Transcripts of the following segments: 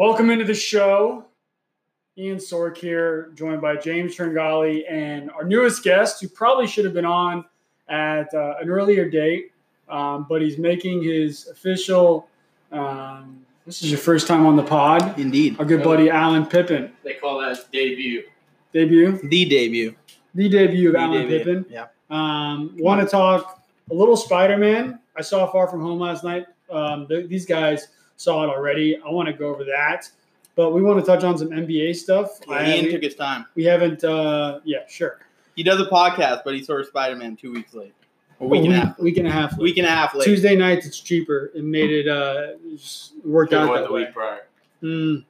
Welcome into the show. Ian Sork here, joined by James Tringali and our newest guest, who probably should have been on at uh, an earlier date, um, but he's making his official. Um, this is your first time on the pod. Indeed. Our good buddy Alan Pippin. They call that debut. Debut? The debut. The debut of The Alan debut. Pippin. Yeah. Um, Want to talk a little Spider Man? I saw Far From Home last night. Um, th- these guys saw it already. I want to go over that, but we want to touch on some NBA stuff. I Ian took his time. we haven't. Uh, yeah, sure. He does a podcast, but he saw Spider Man two weeks late. A week and a half. Week and a half. Week and a half late. Tuesday nights it's cheaper. It made it uh, just worked Could've out went that the way. week prior. Mm,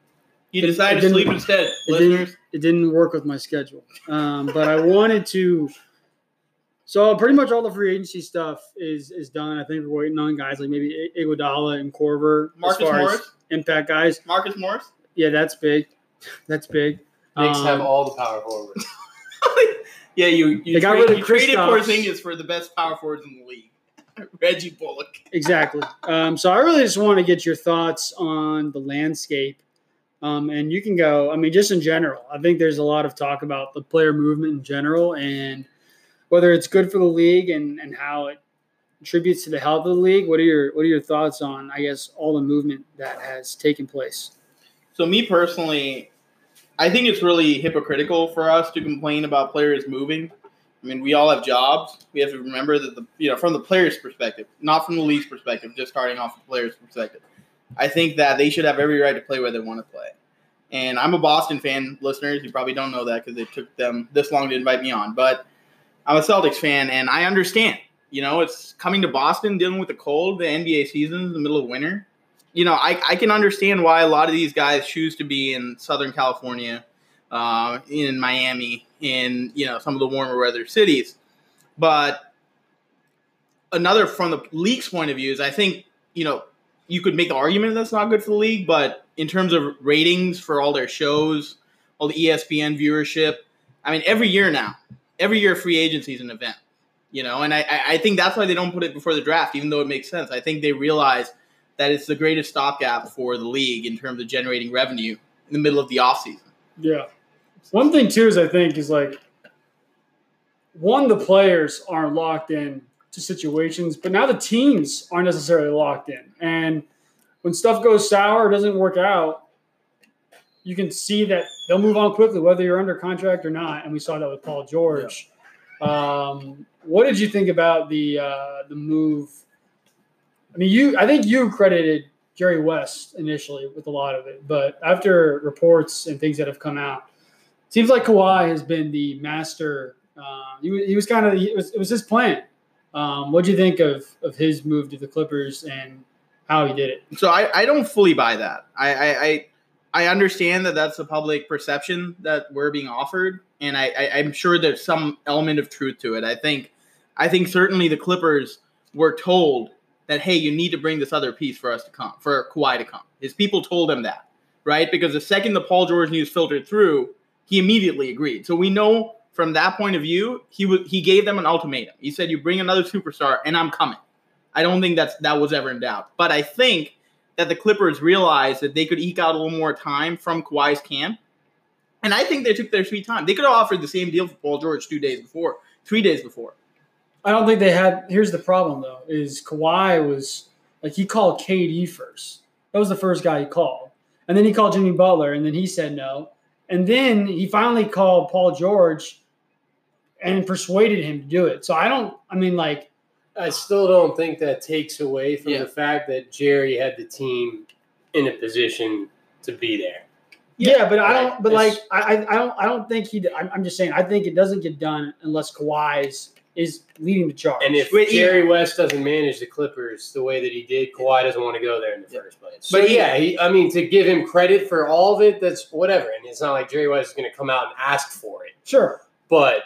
You It- decided it to sleep instead, it listeners. didn't, it didn't work with my schedule. Um, but I wanted to. So pretty much all the free agency stuff is is done. I think we're waiting on guys like maybe I- Iguodala and Korver Marcus as far Morris. as impact guys. Marcus Morris. Yeah, that's big. That's big. Knicks Um, have all the power forwards. yeah, you you, They got trade- rid of you traded Kristaps. Porzingis for the best power forwards in the league, Reggie Bullock. Exactly. Um, so I really just want to get your thoughts on the landscape. Um, and you can go, I mean, just in general, I think there's a lot of talk about the player movement in general and whether it's good for the league and, and how it contributes to the health of the league. What are your what are your thoughts on, I guess, all the movement that has taken place? So me personally, I think it's really hypocritical for us to complain about players moving. I mean, we all have jobs. We have to remember that the you know from the players' perspective, not from the league's perspective, just starting off the players' perspective. I think that they should have every right to play where they want to play. And I'm a Boston fan, listeners. You probably don't know that because it took them this long to invite me on. But I'm a Celtics fan, and I understand. You know, it's coming to Boston, dealing with the cold, the NBA season, the middle of winter you know, I, I can understand why a lot of these guys choose to be in Southern California, uh, in Miami, in you know some of the warmer weather cities. But another from the league's point of view is I think you know you could make the argument that's not good for the league, but in terms of ratings for all their shows, all the ESPN viewership, I mean every year now, every year free agency is an event. You know, and I, I think that's why they don't put it before the draft, even though it makes sense. I think they realize that it's the greatest stopgap for the league in terms of generating revenue in the middle of the offseason. Yeah. One thing too is I think is like one, the players aren't locked in to situations, but now the teams aren't necessarily locked in. And when stuff goes sour, doesn't work out, you can see that they'll move on quickly, whether you're under contract or not. And we saw that with Paul George. Um, what did you think about the uh, the move? I mean, you I think you credited Jerry West initially with a lot of it, but after reports and things that have come out, seems like Kawhi has been the master. Uh, he, was- he was kind of it was, it was his plan. Um, what do you think of of his move to the Clippers and how he did it? So I, I don't fully buy that. I, I, I I understand that that's the public perception that we're being offered, and I, I, I'm sure there's some element of truth to it. I think I think certainly the Clippers were told that hey, you need to bring this other piece for us to come, for Kawhi to come. His people told him that, right? Because the second the Paul George news filtered through, he immediately agreed. So we know from that point of view, he was he gave them an ultimatum. He said, "You bring another superstar, and I'm coming." I don't think that's that was ever in doubt. But I think that the Clippers realized that they could eke out a little more time from Kawhi's camp. And I think they took their sweet time. They could have offered the same deal for Paul George two days before, three days before. I don't think they had. Here's the problem though: is Kawhi was like he called KD first. That was the first guy he called, and then he called Jimmy Butler, and then he said no, and then he finally called Paul George, and persuaded him to do it. So I don't. I mean, like I still don't think that takes away from Yeah. the fact that Jerry had the team in a position to be there. yeah, but I don't. But like I, I I don't. I don't think he. I'm, I'm just saying. I think it doesn't get done unless Kawhi's is leading the charge. And if Wait, Jerry West doesn't manage the Clippers the way that he did, Kawhi doesn't want to go there in the Yeah. first place. So But yeah, he, I mean, to give him credit for all of it, that's whatever. And it's not like Jerry West is going to come out and ask for it, sure, but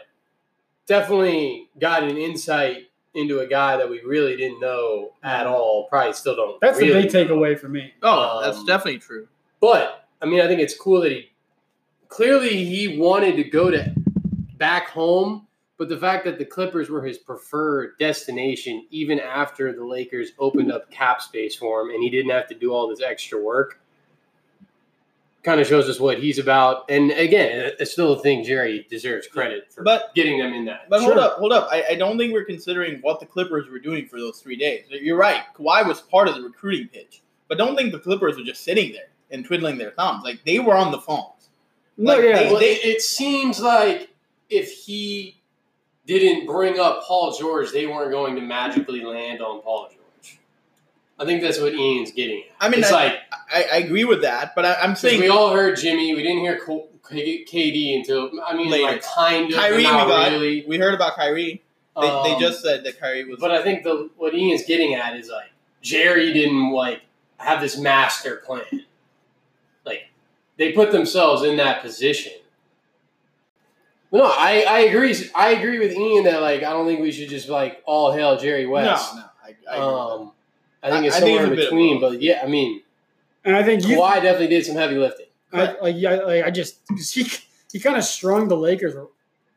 definitely got an insight into a guy that we really didn't know at all. Probably still don't. that's really the big know. takeaway for me. Oh, that's Um, definitely true. But I mean, I think it's cool that he clearly he wanted to go to back home, but the fact that the Clippers were his preferred destination, even after the Lakers opened up cap space for him, and he didn't have to do all this extra work. Kind of shows us what he's about. And again, it's still a thing Jerry deserves credit for But- getting them in that. But hold up, hold up. I, I don't think we're considering what the Clippers were doing for those three days. You're right. Kawhi was part of the recruiting pitch, but don't think the Clippers were just sitting there and twiddling their thumbs. Like they were on the phones. No, yeah. they- Well, it, it seems like if he didn't bring up Paul George, they weren't going to magically land on Paul George. I think that's what Ian's getting at. I mean, it's I- like I, I agree with that, but I, I'm 'cause saying we all heard Jimmy. We didn't hear KD until I mean, Later. like kind of, Kyrie. We got. really. We heard about Kyrie. They, they Um, just said that Kyrie was. But I think the what Ian's getting at is like Jerry didn't like have this master plan. Like they put themselves in that position. But no, I, I agree. I agree with Ian that like I don't think we should just like all hail Jerry West. no. I, I agree with that. um, I think it's I- I think somewhere it's in a bit of between. But yeah, I mean, and I think you, Kawhi definitely did some heavy lifting. I, like, yeah, like, I just 'cause he he kind of strung the Lakers,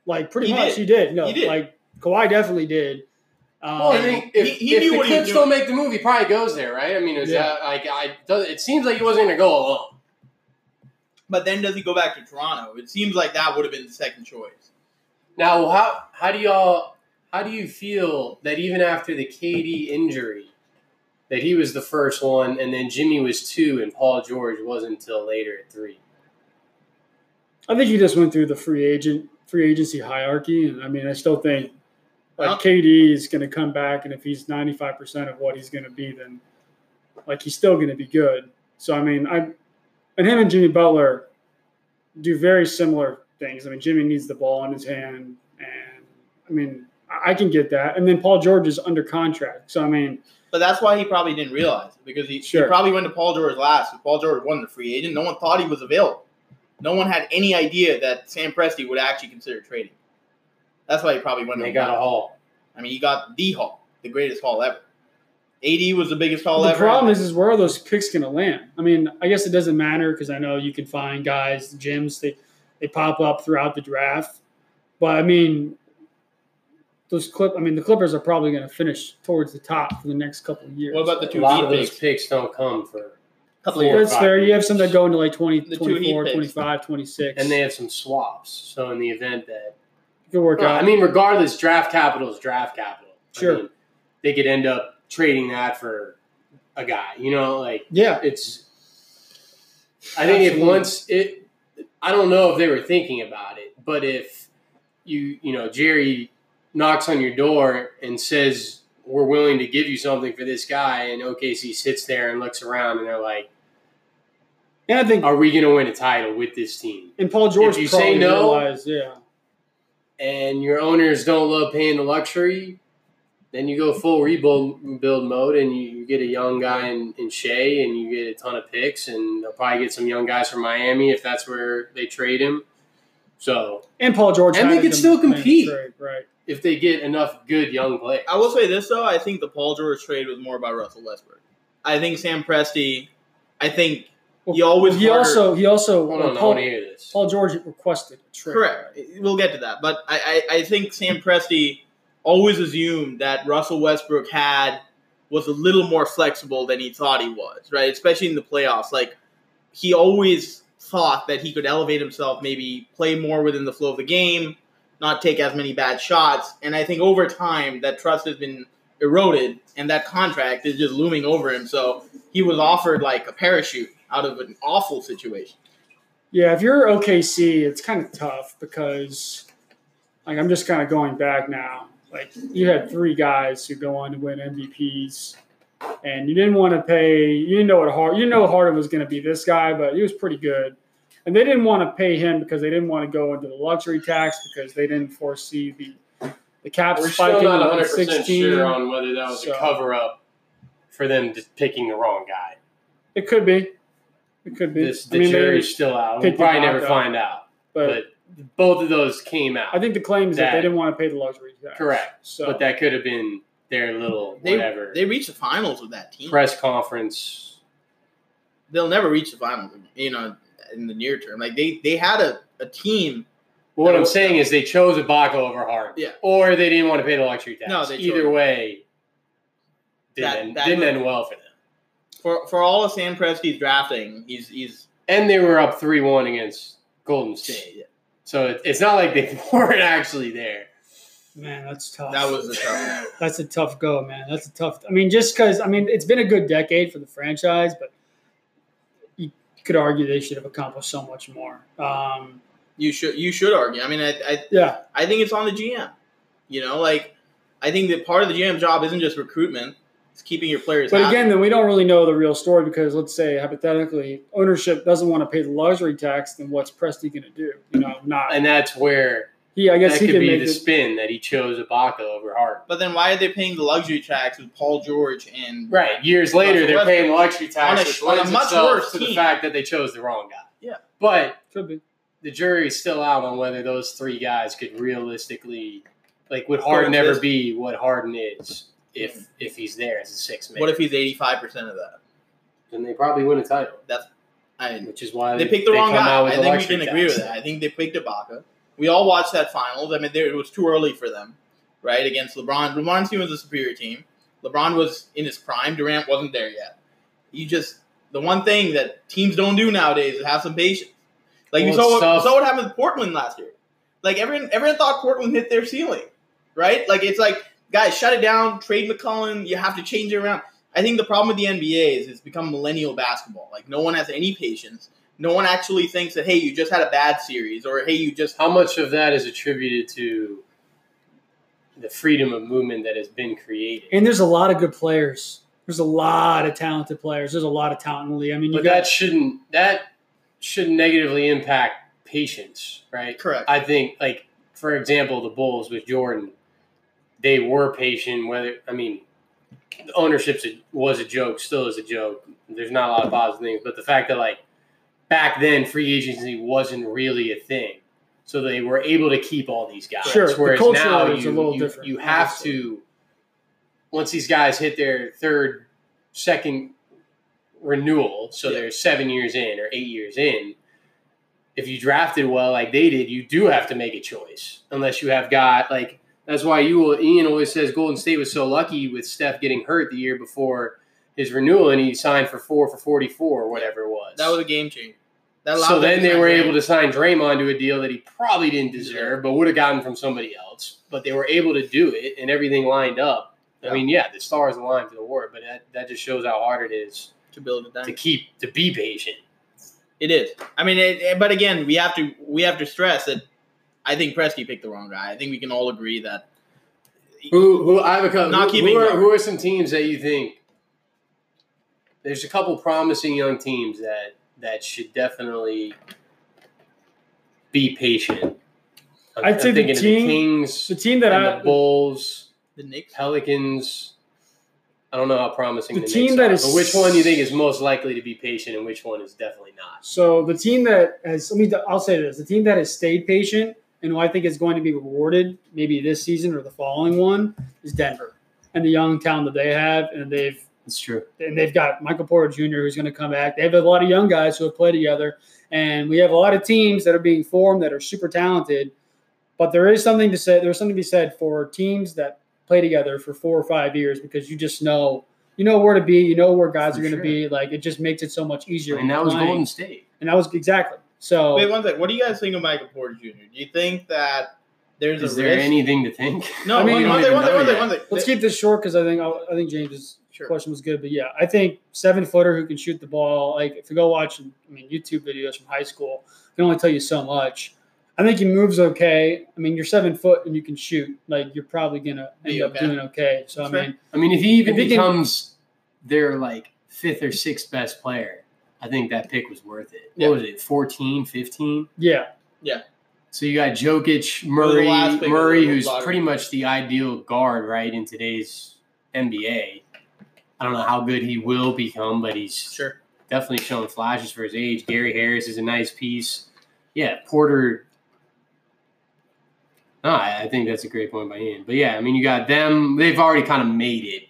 like pretty He much. did. He did. No, He did. like Kawhi definitely did. Um, Well, I think if, he- he if knew the what Clips don't make the move, he probably goes there, right? I mean, is Yeah. that like I? Does, it seems like he wasn't going to go alone. But then does he go back to Toronto? It seems like that would have been the second choice. Now, how how do y'all how do you feel that even after the KD injury, that he was the first one, and then Jimmy was two, and Paul George wasn't until later at three? I think he just went through the free agent free agency hierarchy, and I mean, I still think like Well- KD is going to come back, and if he's ninety five percent of what he's going to be, then like he's still going to be good. So I mean, I and him and Jimmy Butler do very similar things. I mean, Jimmy needs the ball in his hand, and I mean, I I can get that. And then Paul George is under contract, so I mean, But that's why he probably didn't realize it because he, Sure. he probably went to Paul George last. And Paul George wasn't a free agent. No one thought he was available. No one had any idea that Sam Presti would actually consider trading. That's why he probably went. They got a haul. I mean, he got the haul, the greatest haul ever. AD was the biggest haul the ever. The problem is, is where are those picks going to land? I mean, I guess it doesn't matter because I know you can find guys, gyms, they they pop up throughout the draft. But I mean, those clip. I mean, the Clippers are probably going to finish towards the top for the next couple of years. What about the two? A two lot of those picks? picks don't come for, couple four of or years. That's fair. You have some that go into like 20, The two heat 24, 25, 26. and they have some swaps. So in the event that it could work Well, out. I mean, regardless, draft capital is draft capital. I Sure. mean, they could end up trading that for a guy. You know, like yeah, it's. I think if once it, I don't know if they were thinking about it, but if you, you know, Jerry knocks on your door and says we're willing to give you something for this guy, and OKC sits there and looks around and they're like, and I think "Are we going to win a title with this team?" and Paul George if you say no- realized, yeah, and your owners don't love paying the luxury, then you go full rebuild build mode and you, you get a young guy in, in Shea and you get a ton of picks and they'll probably get some young guys from Miami if that's where they trade him. So and Paul George, And they could still compete. trade, right? If they get enough good young players, I will say this though. I think the Paul George trade was more about Russell Westbrook. I think Sam Presti. I think he always He harder- also he also hold on, Paul, want to hear this. Paul George requested a trade. Correct. We'll get to that. But I, I, I think Sam Presti always assumed that Russell Westbrook had was a little more flexible than he thought he was, right? Especially in the playoffs. Like he always thought that he could elevate himself, maybe play more within the flow of the game, not take as many bad shots. And I think over time that trust has been eroded and that contract is just looming over him. So he was offered like a parachute out of an awful situation. Yeah, if you're OKC, it's kind of tough because, like, I'm just kind of going back now. Like, you had three guys who go on to win MVPs, and you didn't want to pay. You didn't know what Hard. You didn't know Harden was going to be this guy, but he was pretty good. And they didn't want to pay him because they didn't want to go into the luxury tax because they didn't foresee the the cap We're still not 100 percent 16. sure on whether that was So- a cover up for them just picking the wrong guy. It could be. It could be. This, I the mean, they- jury's still out. We'll probably never knockout. find out. but, But both of those came out. I think the claim is that, that- they didn't want to pay the luxury tax. Correct. So, But that could have been their little They, whatever they reached the finals with that team. press conference. they'll never reach the finals, you know, in the near term. Like they they had a, a team. But what I'm saying is they chose Ibaka over Hart. Yeah. Or they didn't want to pay the luxury tax. No, they chose- Either way, didn't, That- end, that didn't end well for them. For for all of Sam Presti's drafting, he's he's and they were up three one against Golden State. So it, it's not like they weren't actually there. Man, that's tough. That was a tough. That's a tough go, man. That's a tough. I mean, just because I mean, it's been a good decade for the franchise, but you could argue they should have accomplished so much more. Um, You should you should argue. I mean, I, I yeah, I think it's on the GM. You know, like I think that part of the GM job isn't just recruitment; it's keeping your players. but happy. again, then we don't really know the real story because let's say hypothetically, ownership doesn't want to pay the luxury tax. Then what's Presti going to do? You know, not And that's where he. I guess that he could can be make the it. spin that he chose Ibaka over Harden. but then why are they paying the luxury tax with Paul George and Right. Years later, Russell they're Westbrook. paying luxury tax, On a- which on a much worse to the fact that they chose the wrong guy. Yeah. But Could be. the jury's still out on whether those three guys could realistically, like, would Harden ever Coexist. be what Harden is if if he's there as a six man? what if he's eighty five percent of that? Then they probably win a title, That's I mean, which is why they picked the wrong guy. I think we luxury can agree with that. I think they picked Ibaka. We all watched that finals. I mean, there, it was too early for them, right? Against LeBron. LeBron's team was a superior team. LeBron was in his prime. Durant wasn't there yet. You just the one thing that teams don't do nowadays is have some patience. Like you saw, what, tough. saw what happened with Portland last year. Like everyone, everyone thought Portland hit their ceiling, right? Like it's like guys, shut it down. Trade McCullough. You have to change it around. I think the problem with the NBA is it's become millennial basketball. Like no one has any patience. No one actually thinks that hey, you just had a bad series, or hey, you just How much of that is attributed to the freedom of movement that has been created? And there's a lot of good players. There's a lot of talented players. There's a lot of talent in the league. I mean, you But got that shouldn't that shouldn't negatively impact patience, right? correct. I think, like for example, the Bulls with Jordan, they were patient. Whether I mean, the ownership was a joke, still is a joke. There's not a lot of positive things, but the fact that like back then free agency wasn't really a thing, so they were able to keep all these guys. Sure, the Whereas culture now is a you, little you, different, you have obviously. to once these guys hit their third, second renewal, so Yeah. they're seven years in or eight years in if you drafted well like they did, you do have to make a choice. Unless you have got like that's why you will Ian always says Golden State was so lucky with Steph getting hurt the year before his renewal and he signed for four for forty four or whatever it was. that was a game changer. So then they were able to sign Draymond to a deal that he probably didn't deserve, but would have gotten from somebody else. But they were able to do it and everything lined up. I mean, yeah, the stars aligned for the war, but that, that just shows how hard it is to build it to keep to be patient. It is. I mean, it, it- but again, we have to we have to stress that I think Presti picked the wrong guy. I think we can all agree that Who who I have a couple. Not who, keeping who are, who are some teams that you think? There's a couple promising young teams that that should definitely be patient. I'm, I'd say I'm the team- the Kings, the team that and I the Bulls, the Knicks. Pelicans. I don't know how promising The the, team Knicks that are, is- but which one do you think is most likely to be patient, and which one is definitely not? So the team that has, let me, I'll say this: the team that has stayed patient and who I think is going to be rewarded, maybe this season or the following one, is Denver and the young talent that they have, and they've That's true. and they've got Michael Porter Jr. who's going to come back. They have a lot of young guys who have played together, and we have a lot of teams that are being formed that are super talented. But there is something to say. There's something to be said for teams that play together for four or five years because you just know you know where to be. You know where guys For are going to sure. be. Like it just makes it so much easier. I mean, when that was playing. Golden State. and that was exactly so. Wait one second. What do you guys think of Michael Porter Jr.? Do you think that there's Is a there risk? anything to think? no, I mean, one, you one don't second, even one second, know one second, yet. one second. Let's keep this short because I think I think James's Sure. question was good. But yeah, I think seven footer who can shoot the ball. Like if you go watch, I mean, YouTube videos from high school can only tell you so much. I think he moves okay. I mean, you're seven foot and you can shoot. Like you're probably gonna end Be up okay. doing okay. So I Sure. mean, I mean, if he even If he can- becomes their like fifth or sixth best player, I think that pick was worth it. Yeah. What was it, 14, 15? yeah, yeah. So you got Jokic, Murray, last pick was Murray, who's pretty much the ideal guard, right, in today's NBA. I don't know how good he will become, but he's Sure. definitely showing flashes for his age. Gary Harris is a nice piece. Yeah, Porter. No, I I think that's a great point by Ian. But yeah, I mean, you got them. They've already kind of made it.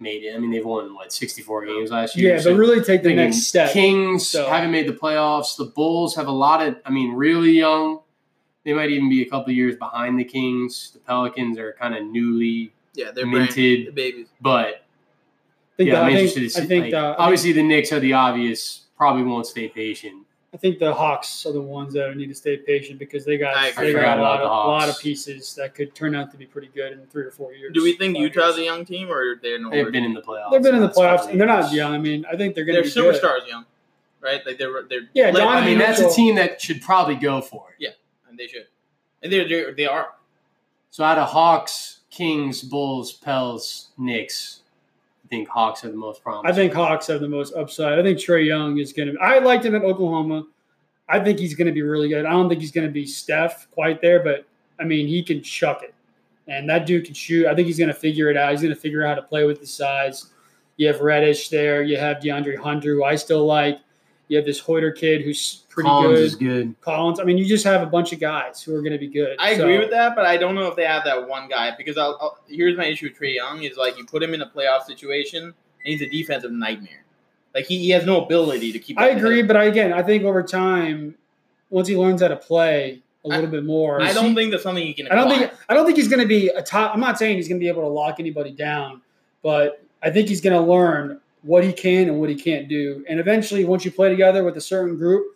Made it. I mean, they've won what sixty-four games last year. yeah, so but really take the next step. Kings So- haven't made the playoffs. The Bulls have a lot of. I mean, really young. They might even be a couple years behind the Kings. The Pelicans are kind of newly Yeah, they're minted, babies. but I think yeah, that- I'm I interested think, to see. I think like, that- obviously, the Knicks are the obvious probably won't stay patient. I think the Hawks are the ones that need to stay patient because they got I they got a I lot forgot of, about the lot of pieces that could turn out to be pretty good in three or four years. Do we think five Utah's years. a young team or they're no? They've been in the playoffs. They've been in the playoffs. And they're not years. young. I mean, I think they're going They're to be good. superstars young, right? Like they're they're Yeah, led Donovan I mean, that's a team that should probably go for it. Yeah, and they should, and they're, they're they are. So out of Hawks, Kings, Bulls, Pels, Knicks, I think Hawks are the most promising. I think Hawks have the most upside. I think Trae Young is going to. I liked him at Oklahoma. I think he's going to be really good. I don't think he's going to be Steph quite there, but I mean, he can chuck it. And that dude can shoot. I think he's going to figure it out. He's going to figure out how to play with the size. You have Reddish there. You have DeAndre Hunter, who I still like. You have this Huerter kid who's pretty Collins good. is good. Collins. I mean, you just have a bunch of guys who are going to be good. I So- agree with that, but I don't know if they have that one guy because I'll, I'll, here's my issue with Trae Young is like you put him in a playoff situation and he's a defensive nightmare. Like he, he has no ability to keep. I agree, with but I, again, I think over time, once he learns how to play a little bit more. I don't think that's something he can. I don't think I don't think he's going to be a top. I'm not saying he's going to be able to lock anybody down, but I think he's going to learn what he can and what he can't do. And eventually, once you play together with a certain group,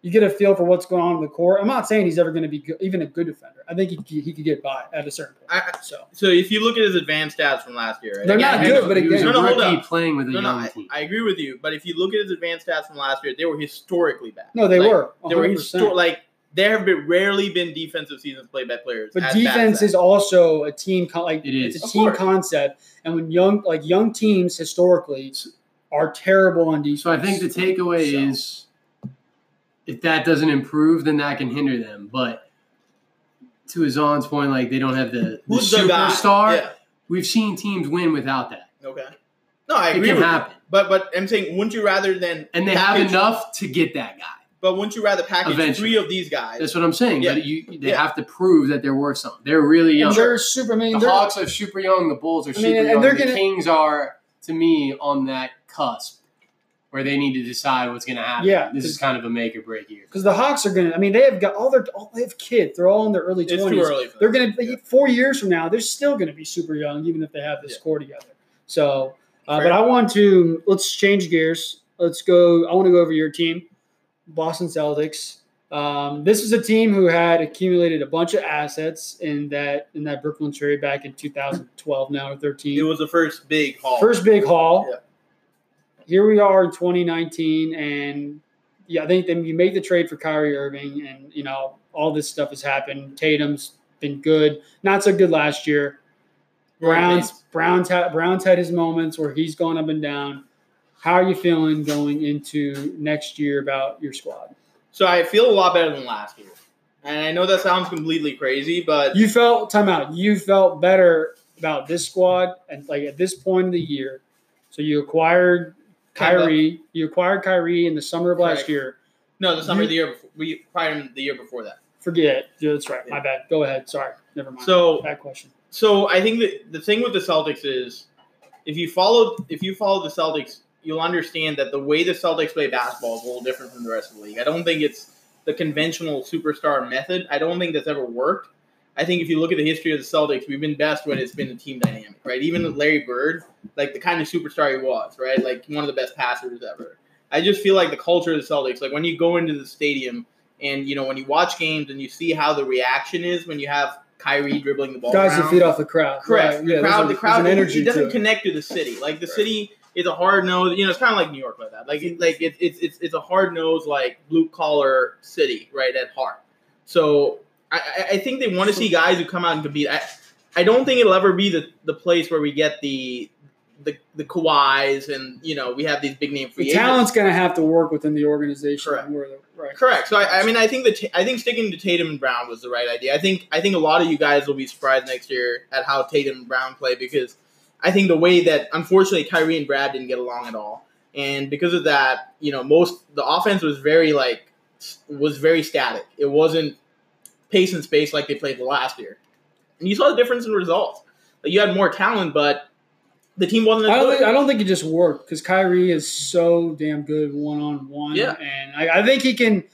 you get a feel for what's going on in the court. I'm not saying he's ever going to be good, even a good defender. I think he, could- he could get by at a certain point. I- so So if you look at his advanced stats from last year, right? They're again, not good, on. but he was again- a No, no, hold up. playing with a No, no, young I, team. I agree with you, but if you look at his advanced stats from last year, they were historically bad. no, they Like, were. They were 100%. histor- like there have been rarely been defensive seasons played by players. But as bad defense as that. is also a team con- like It it's a Of team course. concept, and when young like young teams historically are terrible on defense. So I think the takeaway So- is if that doesn't improve, then that can hinder them. But to Azan's point, like they don't have the, the Who's the superstar. Yeah. We've seen teams win without that. Okay. No, I It agree can with you. happen. But but I'm saying, wouldn't you rather than And they have enough to get that guy. But wouldn't you rather package Eventually. three of these guys? That's what I'm saying. Yeah. But you, they Yeah. have to prove that they're worth something. They're really young. and they're super. I mean, the they're- Hawks are super young. The Bulls are I mean, super and young. they're the gonna- Kings are, to me, on that cusp where they need to decide what's going to happen. Yeah, this is kind of a make or break year. because the Hawks are going to. I mean, they have got all their all they have kids. They're all in their early it's too twenties. early. They're going to four years from now. They're still going to be super young, even if they have this Yeah. core together. So, uh, but I want to let's change gears. Let's go. I want to go over your team, Boston Celtics. Um, this is a team who had accumulated a bunch of assets in that in that Brooklyn trade back in 2012, now or 13. It was the first big haul. First big haul. Yeah. Here we are in 2019, and yeah, I think then you made the trade for Kyrie Irving, and you know all this stuff has happened. Tatum's been good, not so good last year. Brown's Brown's had Brown's had his moments where he's gone up and down. How are you feeling going into next year about your squad? So I feel a lot better than last year. And I know that sounds completely crazy, but You felt time out. You felt better about this squad and like at this point of the year. So you acquired Kemba. Kyrie. You acquired Kyrie in the summer of last year. no, the summer You- of the year before, we acquired him the year before that. Forget. Yeah, that's right. My bad. Go ahead. Sorry. Never mind. So bad question. So I think that the thing with the Celtics is, if you follow if you follow the Celtics, you'll understand that the way the Celtics play basketball is a little different from the rest of the league. I don't think it's the conventional superstar method. I don't think that's ever worked. I think if you look at the history of the Celtics, we've been best when it's been a team dynamic, right? Even Larry Bird, like the kind of superstar he was, right? Like one of the best passers ever. I just feel like the culture of the Celtics, like when you go into the stadium and you know when you watch games and you see how the reaction is when you have Kyrie dribbling the ball. Guys who around. feed off the crowd. Correct. Right. the Yeah, crowd, a- the crowd, energy it doesn't connect to the city. Like the Right. city is a hard nose. You know, it's kind of like New York like that. Like, it, like it's it's it's a hard nose, like blue collar city, right at heart. So I, I- think they want to see guys who come out and compete. I, I don't think it'll ever be the, the place where we get the the the Kawhis and you know we have these big name free The agents. talent's going to have to work within the organization. Correct. Where the, right. Correct. So I, I mean, I think that I think sticking to Tatum and Brown was the right idea. I think I think a lot of you guys will be surprised next year at how Tatum and Brown play because I think the way that unfortunately Kyrie and Brad didn't get along at all, and because of that, you know, most the offense was very like was very static. It wasn't pace and space like they played the last year, and you saw the difference in results. Like you had more talent, but the team wasn't. I don't, good. think, I don't think it just worked because Kyrie is so damn good one on one. Yeah. and I, I think he can.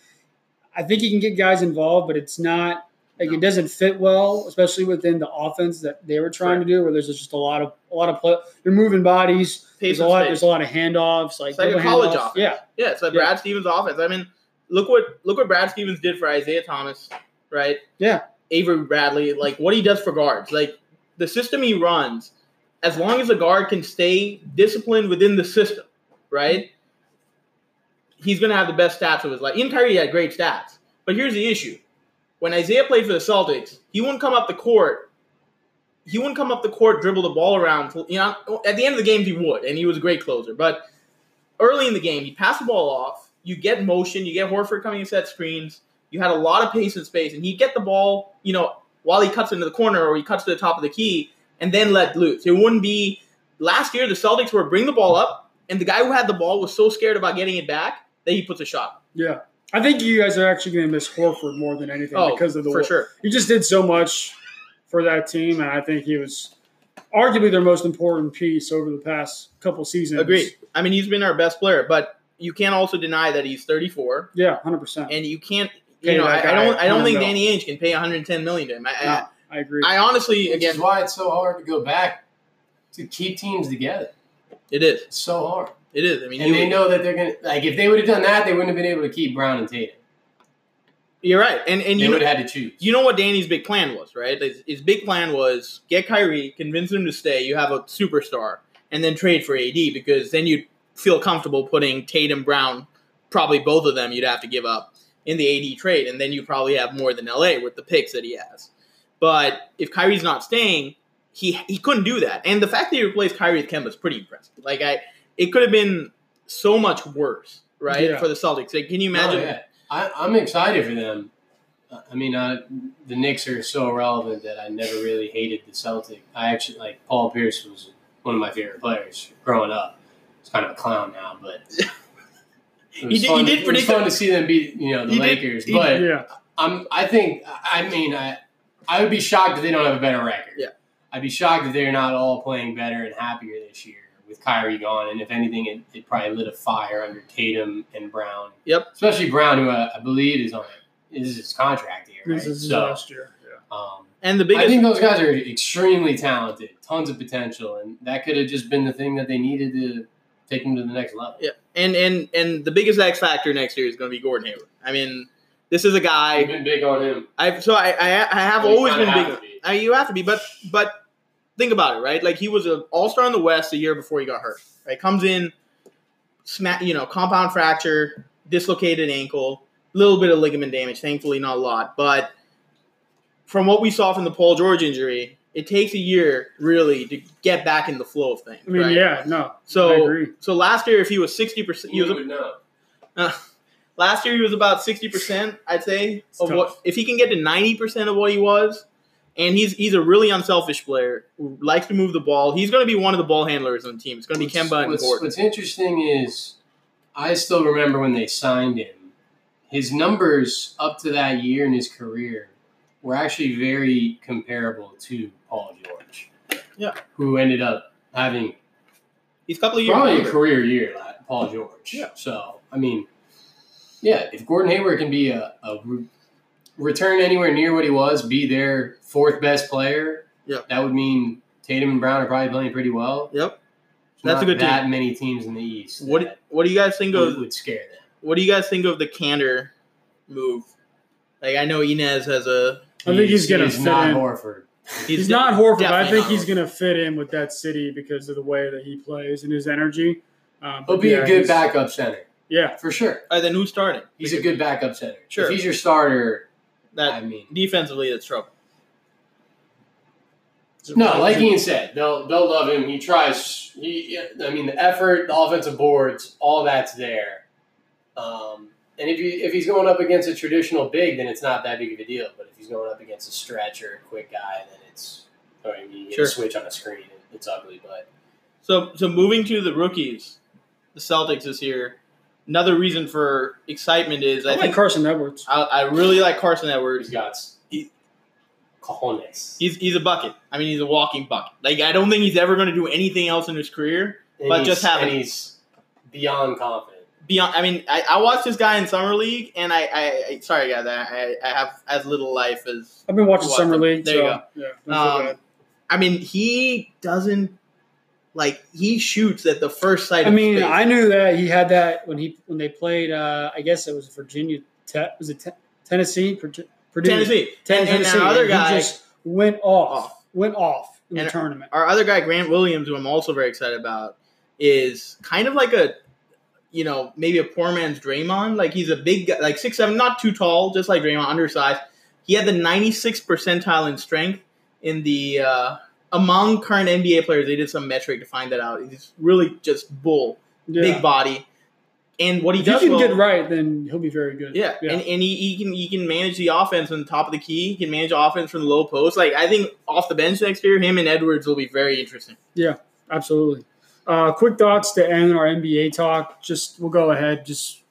I think he can get guys involved, but it's not. Like No. it doesn't fit well, especially within the offense that they were trying to do, where there's just a lot of a lot of play. You're moving bodies. Pace There's a lot. space. There's a lot of handoffs. Like, It's like a college handoffs. offense. Yeah, Yeah, it's like Yeah. Brad Stevens' offense. I mean, look what look what Brad Stevens did for Isaiah Thomas, right? Yeah. Avery Bradley, like what he does for guards. Like the system he runs, as long as a guard can stay disciplined within the system, right? He's gonna have the best stats of his life. Ian Kyrie had great stats. But here's the issue. When Isaiah played for the Celtics, he wouldn't come up the court. He wouldn't come up the court, dribble the ball around. You know, at the end of the games he would, and he was a great closer. But early in the game, you pass the ball off, you get motion, you get Horford coming and set screens, you had a lot of pace and space, and he'd get the ball, you know, while he cuts into the corner or he cuts to the top of the key, and then let loose. It wouldn't be last year the Celtics were bring the ball up, and the guy who had the ball was so scared about getting it back that he puts a shot. yeah. I think you guys are actually going to miss Horford more than anything Oh, because of the for sure. he just did so much for that team, and I think he was arguably their most important piece over the past couple seasons. Agreed. I mean, he's been our best player, but you can't also deny that he's 34, Yeah, hundred percent. and you can't. Pay You know, I, that I guy don't. I don't think mil. Danny Ainge can pay 110 million to him. I, No, I agree. I, I honestly, Which again, is why it's so hard to go back to keep teams together. it is. It's so hard. It is. I mean, And you- they know that they're gonna like if they would have done that, they wouldn't have been able to keep Brown and Tatum. you're right. And and They you know, would have had to choose. you know what Danny's big plan was, right? His, his big plan was get Kyrie, convince him to stay. You have a superstar, and then trade for AD because then you'd feel comfortable putting Tatum, Brown, probably both of them. You'd have to give up in the AD trade, and then you probably have more than LA with the picks that he has. But if Kyrie's not staying, he he couldn't do that. And the fact that he replaced Kyrie with Kemba is pretty impressive. Like I, it could have been so much worse, right, Yeah. for the Celtics. Like, can you imagine? Oh, yeah. I, I'm excited for them. I mean, uh, the Knicks are so irrelevant that I never really hated the Celtics. I actually like Paul Pierce was one of my favorite players growing up. He's kind of a clown now, but it He was did- fun, he did it was predict- fun to see them beat you know the He did- Lakers. he- but yeah, I'm I think I mean I I would be shocked if they don't have a better record. Yeah. I'd be shocked if they're not all playing better and happier this year with Kyrie gone. And if anything, it, it probably lit a fire under Tatum and Brown. Yep. Especially Brown, who I, I believe is on is his contract here. Right? this is so last year. Yeah. um, And the big I think those guys are extremely talented, tons of potential, and that could have just been the thing that they needed to take them to the next level. Yeah, and and and the biggest X factor next year is going to be Gordon Hayward. I mean, this is a guy. been big on him. I've so I I, I have Well, always been big. be. I, you have to be, but but think about it, right? Like he was an All Star in the West a year before he got hurt. Right, comes in, smack, you know, compound fracture, dislocated ankle, little bit of ligament damage. Thankfully, not a lot, but from what we saw from the Paul George injury, it takes a year really to get back in the flow of things. I mean, right? yeah, no, I So agree. so last year, if he was sixty percent, he was would know. uh, last year he was about sixty percent, I'd say, It's of tough. what if he can get to ninety percent of what he was, and he's he's a really unselfish player who likes to move the ball. He's going to be one of the ball handlers on the team. It's going to be What's- Kemba and what's, Gordon. What's interesting is I still remember when they signed him. His numbers up to that year in his career were actually very comparable to Paul George. Yeah. Who ended up having He's a couple of years probably a career year, like Paul George. Yeah. So, I mean, yeah, if Gordon Hayward can be a, a re- return anywhere near what he was, be their fourth best player, Yeah. that would mean Tatum and Brown are probably playing pretty well. Yep. There's That's a not good that team. many teams in the East. What that what do you guys think of would scare them. what do you guys think of the Kanter move? Like I know Inez has a I think he's gonna he's fit not in. Horford. He's, not Horford, but I think he's going to fit in with that city because of the way that he plays and his energy. Um, He'll but be yeah, a good backup center Yeah, for sure. Uh, then who's starting? He's a good backup center. Sure. If he's your starter, that I mean, defensively that's trouble. no, like Ian said, they'll they'll love him. He tries. He, I mean, the effort, the offensive boards, all that's there. Um, and if you if he's going up against a traditional big, then it's not that big of a deal. But if he's going up against a stretch or a quick guy, then it's. I mean, you get Sure. a switch on a screen. It's ugly, but So so moving to the rookies, the Celtics this year. Another reason for excitement is I, I, like think Carson Edwards. I, I really like Carson he's Edwards. got He- cojones. He's he's a bucket. I mean, he's a walking bucket. Like I don't think he's ever going to do anything else in his career. And but just having- and he's beyond confident. Beyond. I mean, I, I watched this guy in summer league, and I, I, I sorry guys, I, I have as little life as. I've been watching summer league. There you go. Yeah, Um. I mean, he doesn't like he shoots at the first sight. I of mean, space. I knew that he had that when he when they played. Uh, I guess it was Virginia Tech. Was it te- Tennessee? Purdue? Tennessee, Ten- and, and Tennessee. our other guy, just went off. Off. Went off in And- the tournament. our other guy, Grant Williams, who I'm also very excited about, is kind of like a, you know, maybe a poor man's Draymond. Like he's a big guy, like six seven, not too tall, just like Draymond, undersized. He had the 96th percentile in strength in the uh, among current NBA players. They did some metric to find that out. He's really just bull, Yeah. big body, and what he does. If he can well, get right, then he'll be very good. Yeah, Yeah. and, and he, he can he can manage the offense on the top of the key. He can manage offense from the low post. Like I think off the bench next year, him and Edwards will be very interesting. Yeah, absolutely. Uh, quick thoughts to end our NBA talk. Just we'll go ahead. Just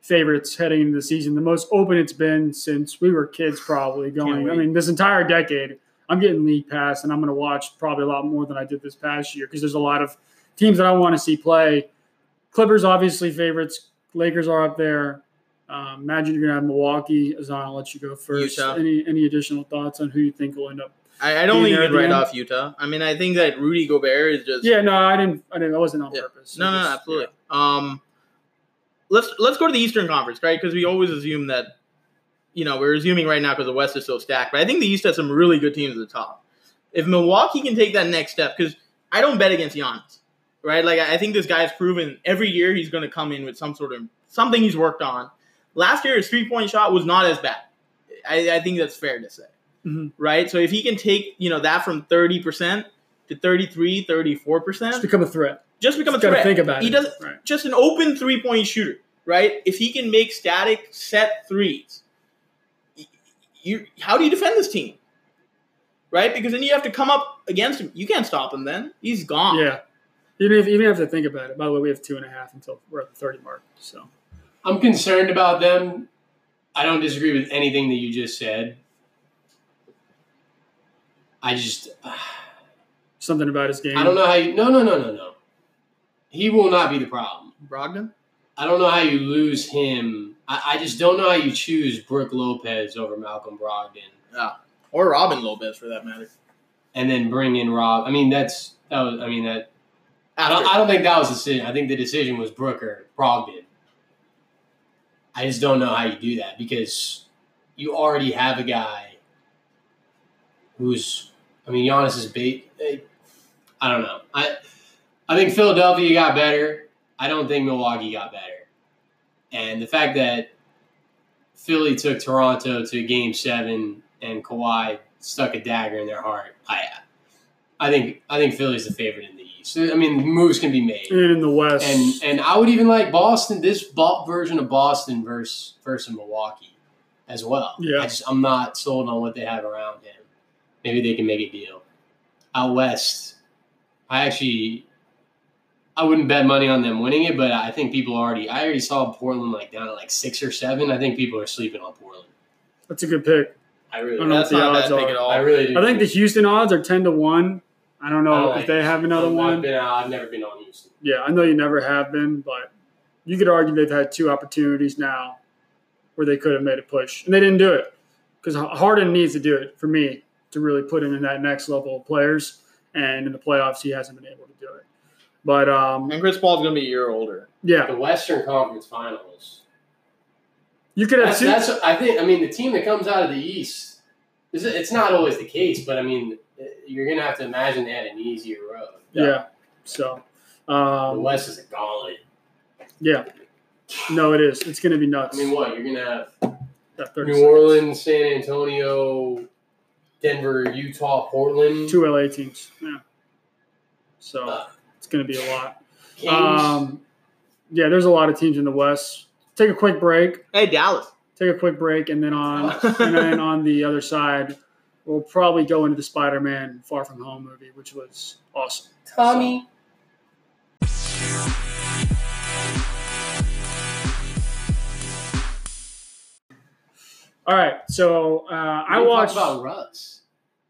favorites heading into the season. The most open it's been since we were kids, probably going. I mean, this entire decade. I'm getting league pass, and I'm going to watch probably a lot more than I did this past year because there's a lot of teams that I want to see play. Clippers obviously favorites. Lakers are up there. Um, imagine you're going to have Milwaukee. Azan, I'll let you go first. Utah. Any any additional thoughts on who you think will end up? I, I don't think there you at can the write end? off Utah. I mean, I think that Rudy Gobert is just Yeah, no, I didn't. I didn't. I wasn't on Yeah. purpose. no, no, absolutely. Um, let's let's go to the Eastern Conference, right? Because we always assume that, you know, we're assuming right now because the West is so stacked. But I think the East has some really good teams at the top. If Milwaukee can take that next step, because I don't bet against Giannis, right? Like I I think this guy has proven every year he's going to come in with some sort of something he's worked on. Last year, his three point shot was not as bad. I, I think that's fair to say, Mhm. right? So if he can take you know that from thirty percent to 33, 34%. Just percent, become a threat. just become a Just gotta threat think about He it. does- Right. just an open three point shooter, right? If he can make static set threes, you how do you defend this team? Right? Because then you have to come up against him. You can't stop him then. He's gone. Yeah. Even if even have to think about it. By the way, we have two and a half until we're at the thirty mark. So I'm concerned about them. I don't disagree with anything that you just said. I just something about his game. I don't know how you no no no no no. He will not be the problem. Brogdon? I don't know how you lose him. I, I just don't know how you choose Brook Lopez over Malcolm Brogdon Yeah, Or Robin Lopez for that matter. and then bring in Rob. I mean that's that was I mean that I don't, I don't think that was the decision. I think the decision was Brooker Brogdon. I just don't know how you do that because you already have a guy who's. I mean, Giannis is bait. I don't know. I I think Philadelphia got better. I don't think Milwaukee got better. And the fact that Philly took Toronto to Game Seven and Kawhi stuck a dagger in their heart, I I think I think Philly's the favorite in the East. I mean, moves can be made, And in the West, and and I would even like Boston. This version of Boston versus versus Milwaukee as well. Yeah. I just I'm not sold on what they have around him. Maybe they can make a deal. Out west, I actually I wouldn't bet money on them winning it, but I think people already I already saw Portland like down at like six or seven. I think people are sleeping on Portland. that's a good pick. I I really don't know That's what the not a odds pick are. at all. I really do. I think the Houston odds are ten to one. I don't know I don't if like they have another I've one. been out, I've never been on Houston. Yeah, I know you never have been, but you could argue they've had two opportunities now where they could have made a push, and they didn't do it because Harden needs to do it for me to really put him in that next level of players. And in the playoffs, he hasn't been able to do it. But um, And Chris Paul's going to be a year older. yeah, The Western Conference Finals. you could have That's, two. that's I think. I mean, the team that comes out of the East. is- It's not always the case, but I mean, you're gonna have to imagine they had an easier road. yeah. So, The um, West is a gauntlet. yeah. No, it is. It's going to be nuts. I mean, what you're gonna have That 30 New Orleans, San Antonio, Denver, Utah, Portland, two LA teams. Yeah. So Uh, it's going to be a lot. Um, yeah, there's a lot of teams in the West. Take a quick break. Hey, Dallas. Take a quick break, and then on and then on the other side, we'll probably go into the Spider-Man Far From Home movie, which was awesome. Tommy. All right, so uh, I We didn't talk watched. about Russ.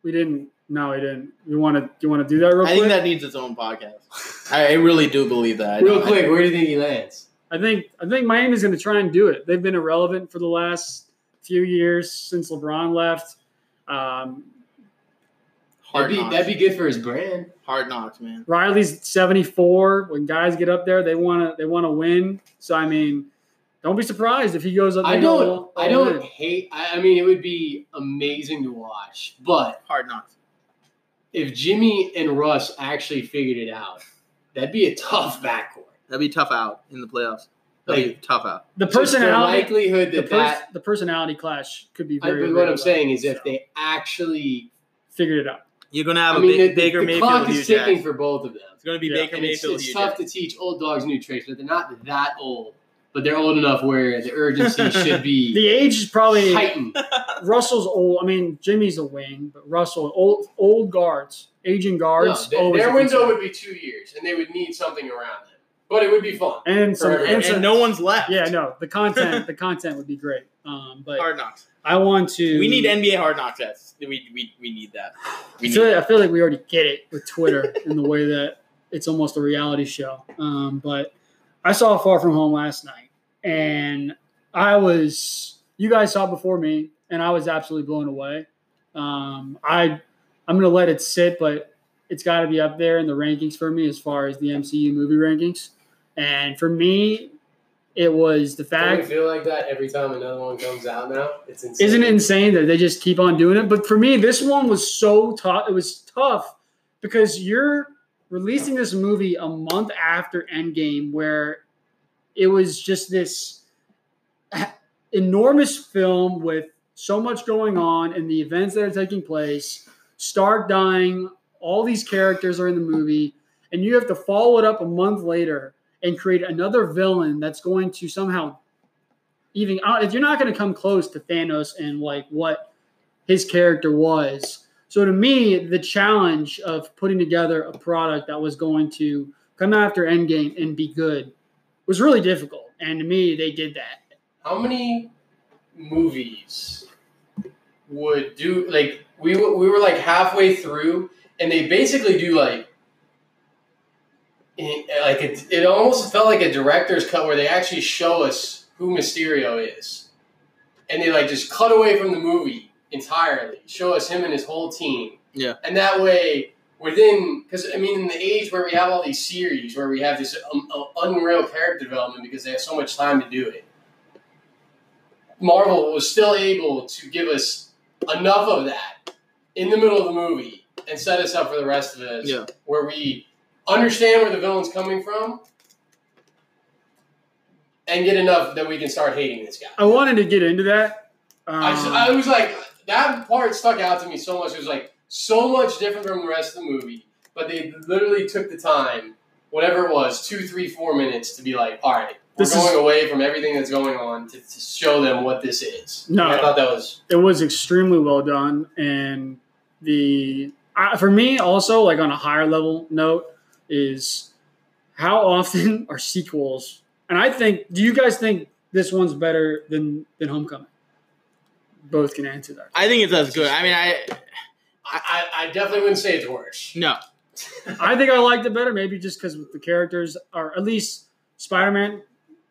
we didn't. No, we didn't. You want to? You want to do that real I quick? think that needs its own podcast. I, I really do believe that. I Real don't- I- quick, where do you think he lands? I think I think Miami's going to try and do it. They've been irrelevant for the last few years since LeBron left. Um, Hard That'd be, knocks. that'd be good for his brand. Hard knocks, man. Riley's 74. When guys get up there, they want to they want to win. So I mean, don't be surprised if he goes up. I don't. all- I don't in. hate. I, I mean, it would be amazing to watch. But Hard knocks. if Jimmy and Russ actually figured it out, that'd be a tough backcourt. That'd be tough out in the playoffs. That'd be tough out. The Just the personality, likelihood the, that pers- that. the personality clash could be I, very. but what I'm saying is, so if they actually, figured it out, You're gonna have I a mean, big, the, Baker the Mayfield, clock Hugh is ticking for both of them. It's gonna be Yeah. Baker And it's, Mayfield, it's Hugh tough to teach old dogs new tricks, but they're not that old. But they're old enough where the urgency should be the age is probably heightened. Russell's old. I mean, Jimmy's a wing, but Russell old old guards, aging guards. their, always their window would be two years, and they would need something around them. But it would be fun. and some, and some And no one's left. yeah, no, the content the content would be great. Um, but Hard knocks. I want to. We need NBA hard knocks. That's we, we, we need that. I We need feel, that. I feel like we already get it with Twitter in the way that it's almost a reality show. Um, but I saw Far From Home last night, and I was. You guys saw before me, and I was absolutely blown away. Um, I I'm gonna let it sit, but it's got to be up there in the rankings for me as far as the MCU movie rankings. And for me, it was the fact feel like that every time another one comes out now? It's insane. isn't it insane that they just keep on doing it? But for me, this one was so tough. It was tough because you're releasing this movie a month after Endgame, where it was just this enormous film with so much going on and the events that are taking place. Stark dying, all these characters are in the movie, and you have to follow it up a month later and create another villain that's going to somehow even uh, if you're not going to come close to Thanos and like what his character was. So to me, the challenge of putting together a product that was going to come after Endgame and be good was really difficult. And to me, they did that. How many movies would do like we we were like halfway through, and they basically do like. Like it, it almost felt like a director's cut where they actually show us who Mysterio is, and they like just cut away from the movie entirely, show us him and his whole team. Yeah. and that way within because I mean in the age where we have all these series where we have this um, uh, unreal character development because they have so much time to do it. Marvel was still able to give us enough of that in the middle of the movie and set us up for the rest of it, Yeah. where we understand where the villain's coming from and get enough that we can start hating this guy. I wanted to get into that. Um, I, just, I was like, that part stuck out to me so much. It was like so much different from the rest of the movie, but they literally took the time, whatever it was, two, three, four minutes to be like, all right, we're This going is- away from everything that's going on to, to show them what this is. No. And I thought that was it was extremely well done and the uh, for me also like on a higher level note is how often are sequels and i think do you guys think this one's better than than homecoming both can answer that I think it's as good. I mean, I I, I, I definitely wouldn't say it's worse. no. i think i liked it better maybe just because the characters are at least spider-man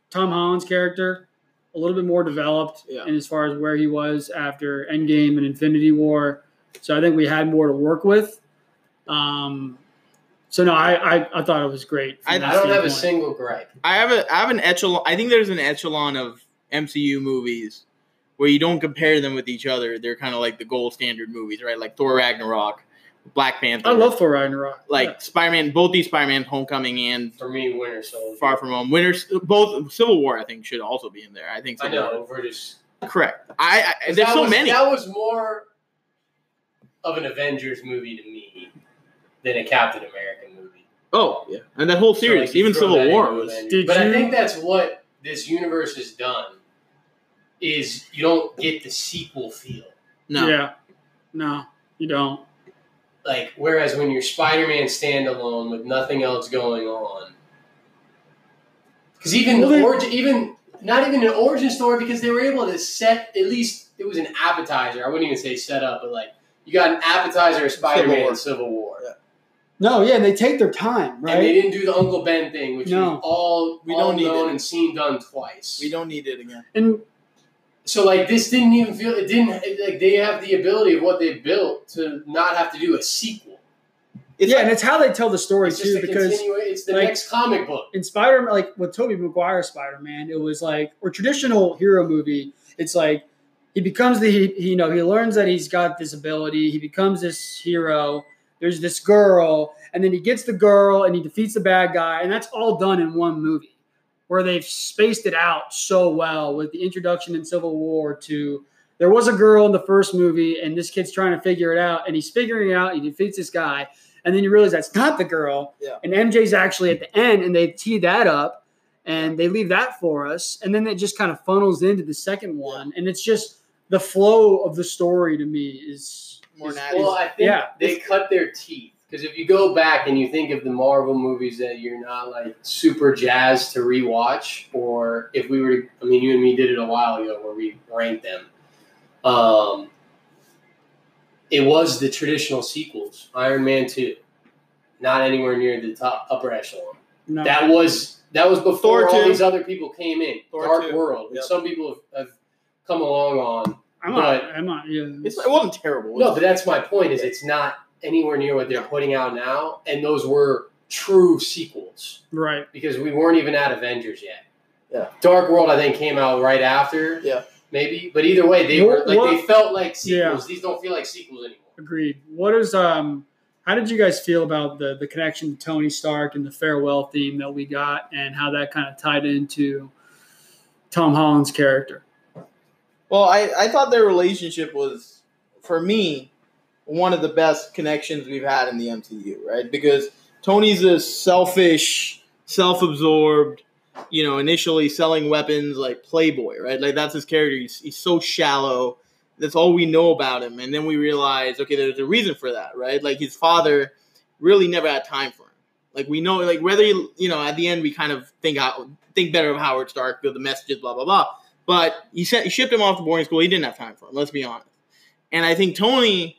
tom holland's character a little bit more developed Yeah. and as far as where he was after endgame and infinity war so i think we had more to work with um, so no I, I i thought it was great I- I don't have a single gripe. I have a I have an echelon. I think there's an echelon of MCU movies where you don't compare them with each other. They're kind of like the gold standard movies, right? Like Thor Ragnarok, Black Panther. i love thor ragnarok like Yeah. Spider-Man. Both these Spider-Man: Homecoming and For me, Winter Soldier. Far From Home. Winners. Both Civil War. I think should also be in there. I think. I know. War. We're just Correct. I, I there's that so was, many. That was more of an Avengers movie to me than a Captain America movie. oh yeah, and that whole So, series, like, even Civil War was. Did But I think that's what this universe has done. Is you don't get the sequel feel. No. yeah no you don't Like whereas when you're Spider-Man standalone with nothing else going on, because even Well, the origin, even not even an origin story, because they were able to set at least it was an appetizer. I wouldn't even say set up, but like you got an appetizer of Spider-Man War. Civil War. Yeah. No, yeah, and they take their time, right? and they didn't do the Uncle Ben thing, which No. is all We all don't need known it. and seen done twice. We don't need it again. And So like this didn't even feel it didn't like they have the ability of what they built to not have to do a sequel. It's yeah, like- and it's how they tell the story It's too, a because it's the like- next comic book. in Spider Man like with Tobey Maguire Spider Man, it was like or traditional hero movie. It's like he becomes the he, you know he learns that he's got this ability. He becomes this hero. There's this girl, and then he gets the girl and he defeats the bad guy, and that's all done in one movie, where they've spaced it out so well with the introduction in Civil War to. There was a girl in the first movie, and this kid's trying to figure it out, and he's figuring it out. He defeats this guy, and then you realize that's not the girl. Yeah. And MJ's actually at the end, and they tee that up, and they leave that for us, and then it just kind of funnels into the second one, and it's just the flow of the story to me is More is- natty. Well, I think yeah, they cut their teeth because if you go back and you think of the Marvel movies that you're not like super jazzed to rewatch, or if we were, to, I mean, you and me did it a while ago where we ranked them. Um, it was the traditional sequels, Iron Man two, not anywhere near the top upper echelon. no. That was that was before Thor all 2. these other people came in. Thor Dark 2. World, which Yep. some people have, have come along on. I'm but- not. I'm not. Yeah, It's, it wasn't terrible. No, but that's my point. Is it's not anywhere near what they're putting out now, and those were true sequels right. because we weren't even at Avengers yet. Yeah. Dark World, I think, came out right after. Yeah. maybe, but either way, they What- were like what- they felt like sequels. Yeah. These don't feel like sequels anymore. Agreed. What is um? How did you guys feel about the the connection to Tony Stark and the farewell theme that we got, and how that kind of tied into Tom Holland's character? Well, I, I thought their relationship was, for me, one of the best connections we've had in the MCU, right? Because Tony's a selfish, self absorbed, you know, initially selling weapons like Playboy, right? Like that's his character. He's, he's so shallow. That's all we know about him. And then we realize, okay, there's a reason for that, right? Like his father really never had time for him. Like we know, like whether you, you know, at the end we kind of think out, think better of Howard Stark, the messages, blah blah blah. But he sent, he shipped him off to boarding school. He didn't have time for him. Let's be honest. And I think Tony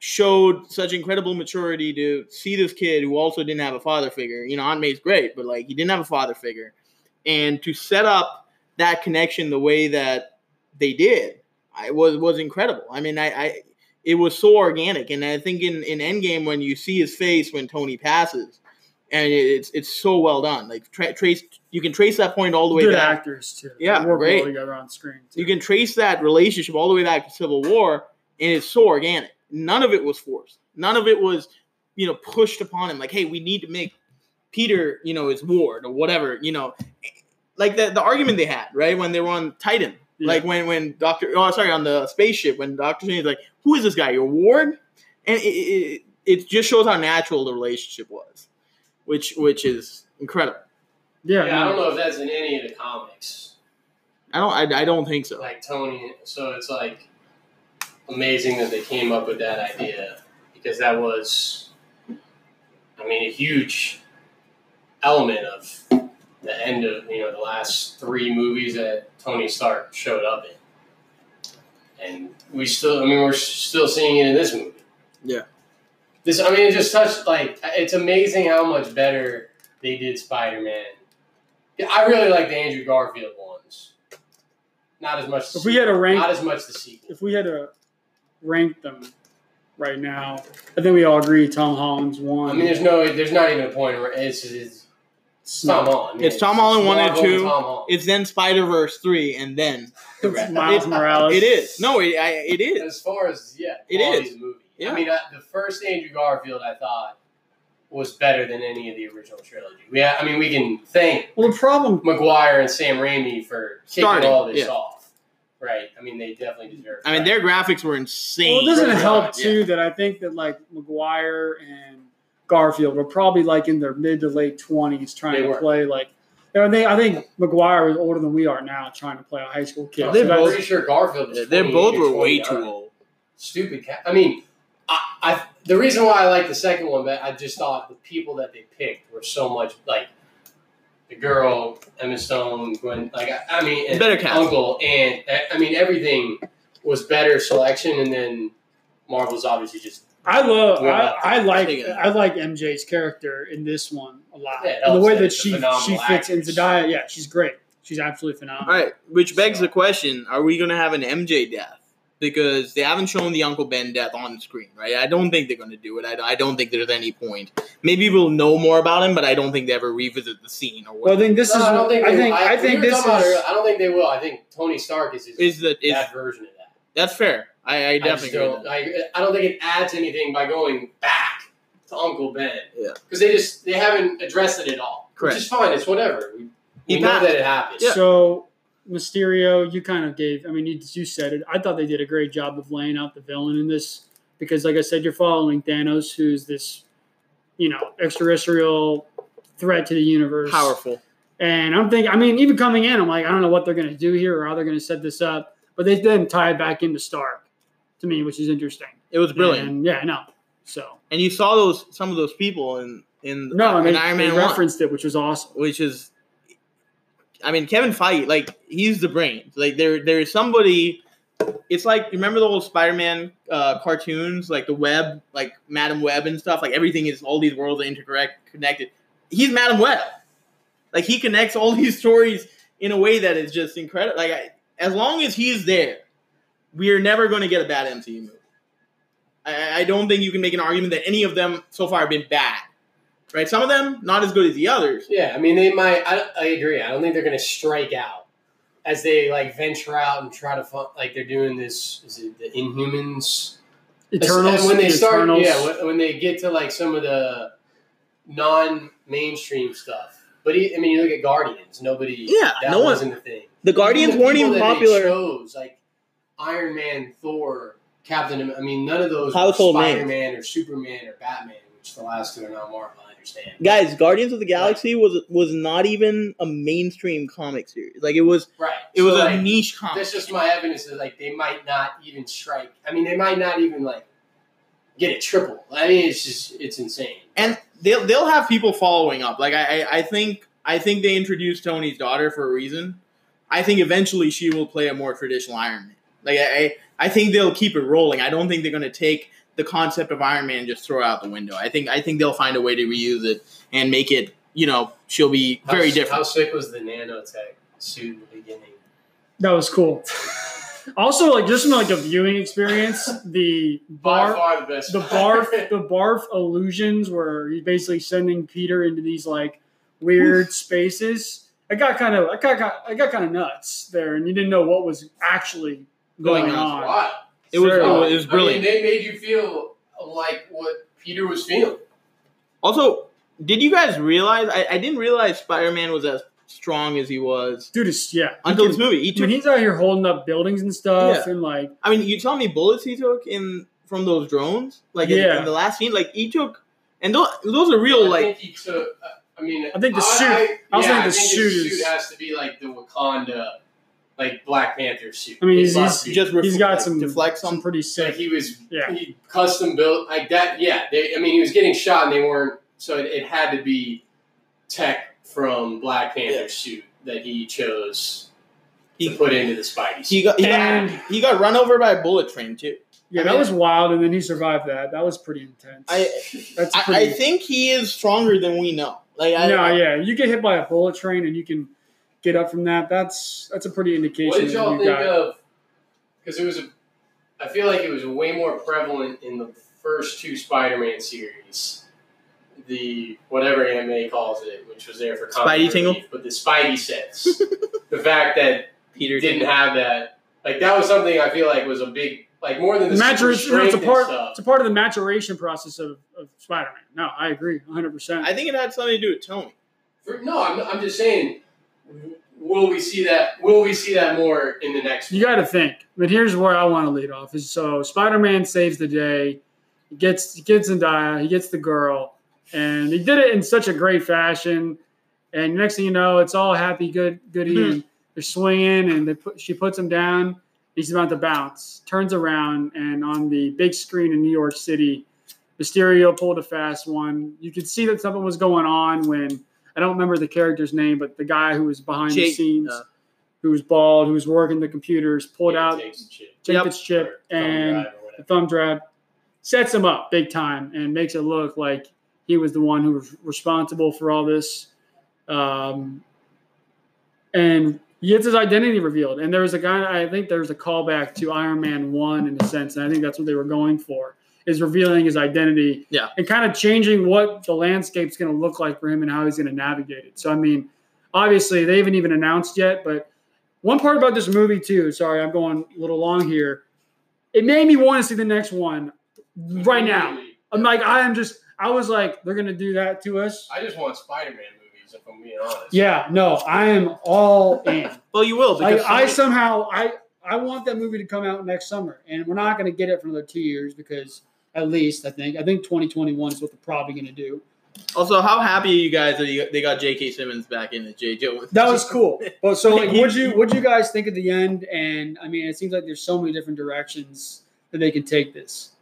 showed such incredible maturity to see this kid who also didn't have a father figure. You know, Aunt May's great, but like he didn't have a father figure, and to set up that connection the way that they did, I was was incredible. I mean, I, I it was so organic, and I think in in Endgame when you see his face when Tony passes, and it's it's so well done. Like tra- trace, you can trace that point all the way Good back. actors too. Yeah, They great. together on screen. too. You can trace that relationship all the way back to Civil War, and it's so organic. None of it was forced. None of it was, you know, pushed upon him. Like, hey, we need to make Peter, you know, his ward or whatever. You know, like the the argument they had right when they were on Titan. Yeah. Like when when Doctor, oh sorry, on the spaceship when Doctor Strange is like, who is this guy? Your ward? And it, it, it just shows how natural the relationship was, which which is incredible. yeah, Yeah, I don't know if that's in any of the comics. I don't I, I don't think so. like Tony. So it's like amazing that they came up with that idea because that was, I mean, a huge element of the end of you know the last three movies that Tony Stark showed up in, and we still, I mean, we're still seeing it in this movie. Yeah. This, I mean, it just touched like it's amazing how much better they did Spider Man. I really like the Andrew Garfield ones. Not as much. If we had a rank, not as much the sequel. if we had to rank them right now, I think we all agree Tom Holland's one. I mean, there's no, there's not even a point where it's, it's, It's Tom not- Holland. I mean, It's Tom Holland one and two. It's then Spider Verse three, and then It's rest. Miles It- Morales. It is no, it, I, it is. as far as yeah, It quality is. of the movie. Yeah. I mean, uh, the first Andrew Garfield, I thought was better than any of the original trilogy. We, ha- I mean, we can thank Well, the problem, Maguire and Sam Raimi for kicking Starting, all this yeah. off. Right. I mean, they definitely deserve. I mean, their graphics were insane. well, it doesn't Right. help Yeah. too that I think that like Maguire and Garfield were probably like in their mid to late twenties trying They to were. play like. you know, I think I think Maguire was older than we are now, trying to play a high school kid. I'm They So that's- pretty sure Garfield was. Yeah, They both were way 29. too uh, old. stupid cat. I mean, I, I the reason why I like the second one, but I just thought the people that they picked were so much like the girl, Emma Stone, Gwen. Like I, I mean, and Better cast. Uncle, and I mean everything was better selection, and then Marvel's obviously just I love. I, I like. Take. I like MJ's character in this one a lot. Yeah, and the way that that it's a she she fits in actress. Zendaya, yeah, she's great. She's absolutely phenomenal. All right, which begs So- the question: Are we going to have an MJ death? Because they haven't shown the Uncle Ben death on screen, right? I don't think they're going to do it. I, I don't think there's any point. Maybe we'll know more about him, but I don't think they ever revisit the scene or Well, I think this No, is. I don't think. I they- think. I we think this talking about it is. earlier. I don't think they will. I think Tony Stark is, is, Is that is that version of that. that's fair? I, I I definitely agree. don't. I, I don't think it adds anything by going back to Uncle Ben. Yeah. Because they just they haven't addressed it at all. Correct. Which is fine. It's whatever. We, we know that it happens. So Mysterio, you kind of gave. I mean, you, you said it. I thought they did a great job of laying out the villain in this because, like I said, you're following Thanos, who's this, you know, extraterrestrial threat to the universe. Powerful. And I'm thinking, I mean, even coming in, I'm like, I don't know what they're going to do here or how they're going to set this up. But they then tie it back into Stark to me, which is interesting. It was brilliant, And yeah, know. So and you saw those some of those people in in no, I mean, Iron they Man 1. referenced it, which was awesome. which is I mean Kevin Feige, like he's the brains. Like there there is somebody it's like you remember the old Spider-Man uh, cartoons, like the web, like Madame Web and stuff. Like everything is all these worlds are interconnected. connected. He's Madame Web. Like he connects all these stories in a way that is just incredible. Like I, as long as he's there, we are never going to get a bad MCU movie. I, I don't think you can make an argument that any of them so far have been bad. Right? Some of them not as good as the others. Yeah, I mean, they might. I, I agree. I don't think they're going to strike out as they like venture out and try to find, like they're doing this. Is it the Inhumans? Eternals. And when they the start, Eternals. yeah, when, when they get to like some of the non-mainstream stuff. But he, I mean, you look at Guardians. Nobody. Yeah, that no one- wasn't the thing. The Guardians the weren't even popular. chose, like Iron Man, Thor, Captain. I mean, none of those Household were. Spider-Man or Superman or Batman, which the last two are not Marvel. Understand. Guys, Guardians of the Galaxy was was not even a mainstream comic series. Like it was, right? it was So, a niche comic. That's just my evidence that like they might not even strike. I mean, they might not even like get a triple. I mean, it's just it's insane. and they'll they'll have people following up. Like I, I I think I think they introduced Tony's daughter for a reason. I think eventually she will play a more traditional Iron Man. Like I I, I think they'll keep it rolling. I don't think they're going to take the concept of Iron Man just throw out the window. I think I think they'll find a way to reuse it and make it. You know, she'll be How, very s- different. How sick was the nanotech suit in the beginning? That was cool. Also, like just from like a viewing experience, the By bar, far the best. the barf, the barf illusions where he's basically sending Peter into these like weird spaces. I got kind of, I got, got I got kind of nuts there, and you didn't know what was actually going, Going on. on. Wow. It was, it was it was brilliant. I mean, they made you feel like what Peter was feeling. Also, did you guys realize? I, I didn't realize Spider Man was as strong as he was Dude, it's, yeah. until He this movie. He I took, mean, he's out here holding up buildings and stuff, and like, I mean, you tell me bullets he took in from those drones, like in- Yeah. in, the last scene, like he took, and those those are real, I like think he took. uh, I mean, I think the I, suit- I, I was yeah, thinking the I think suit his is- suit has to be like the Wakanda, like Black Panther suit. I mean, It he's- he's- just ref- he's got like, some deflect some some. pretty like sick. he was Yeah. he custom built like that. Yeah, they, I mean, he was getting shot and they weren't. So it, it had to be tech from Black Panther Yeah. suit that he chose He- to put into the Spidey. He suit. got, he got he got run over by a bullet train too. Yeah, I that was wild, and then he survived that. That was pretty intense. I That's I, pretty. I think he is stronger than we know. Like I, no, yeah, you get hit by a bullet train and you can get up from that. That's that's a pretty indication. What did y'all think got- of? Because it was a, I feel like it was way more prevalent in the first two Spider-Man series. The whatever anime calls it, which was there for comic Spidey tingle? relief, but the Spidey sense, the fact that Peter didn't have that, like that was something I feel like was a big, like more than the The super maturation, you know, it's a strength and part. stuff. It's a part of the maturation process of, of Spider-Man. No, I agree, 100. percent I think it had something to do with Tony. For- no, I'm, I'm just saying. Will we see that? Will we see that more in the next? You got to think. But here's where I want to lead off: is so Spider-Man saves the day. He gets he gets Zendaya. He gets the girl, and he did it in such a great fashion. And next thing you know, it's all happy, good, goody, Mhm. and they're swinging, and they put, she puts him down. He's about to bounce, turns around, and on the big screen in New York City, Mysterio pulled a fast one. You could see that something was going on when I don't remember the character's name, but the guy who was behind the scenes, uh, who was bald, who was working the computers, pulled Yeah, out takes chip. Jacob's Or chip and drive the thumb drive, sets him up big time and makes it look like he was the one who was responsible for all this. Um, and he gets his identity revealed. And there was a guy, I think there's a callback to Iron Man 1 in a sense, and I think that's what they were going for, is revealing his identity Yeah. and kind of changing what the landscape's going to look like for him and how he's going to navigate it. So, I mean, obviously, they haven't even announced yet, but one part about this movie, too, sorry, I'm going a little long here. It made me want to see the next one right now. I'm like, I am just, I was like, they're going to do that to us. I just want Spider-Man movies, if I'm being honest. Yeah, no, I am all in. Well, you will Like because I somebody- somehow I I want that movie to come out next summer, and we're not going to get it for another two years because at least I think I think 2021 is what they're probably going to do. also, how happy are you guys that you, they got J.K. Simmons back in as J. Jones? That was cool. But so like, would you would you guys think at the end? And I mean, it seems like there's so many different directions that they can take this.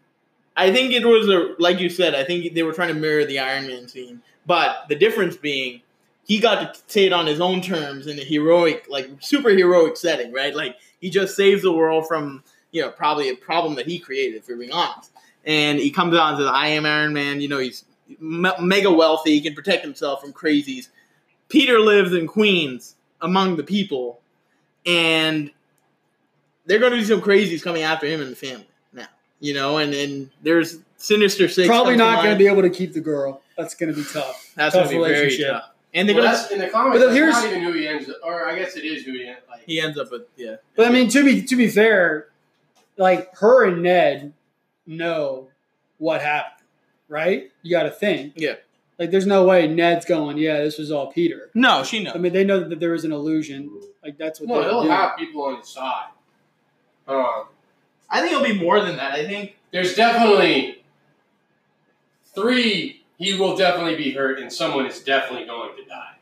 I think it was a like you said. I think they were trying to mirror the Iron Man scene, but the difference being he got to say it on his own terms in a heroic, like super heroic setting, right? Like he just saves the world from you know probably a problem that he created, if we're being honest. And he comes out and says, "I am Iron Man." You know, he's me- mega wealthy. He can protect himself from crazies. Peter lives in Queens among the people, and they're going to be some crazies coming after him and the family now. You know, and and there's Sinister Six. Probably not going to be able to keep the girl. That's going to be tough. That's tough going to be very relationship. tough. And they're Well, going to. in the comics. But That's here's- not even who he ends, up, or I guess it is who he ends. Like, He ends up with yeah. But I mean, to be to be fair, like her and Ned know what happened, right? You got to think. Yeah. Like, there's no way Ned's going. Yeah, this was all Peter. No, she knows. I mean, they know that there was an illusion. Like that's what no, they're he'll doing. have people on his side. Um, I think it'll be more than that. I think there's definitely three. He will definitely be hurt, and someone is definitely going to die.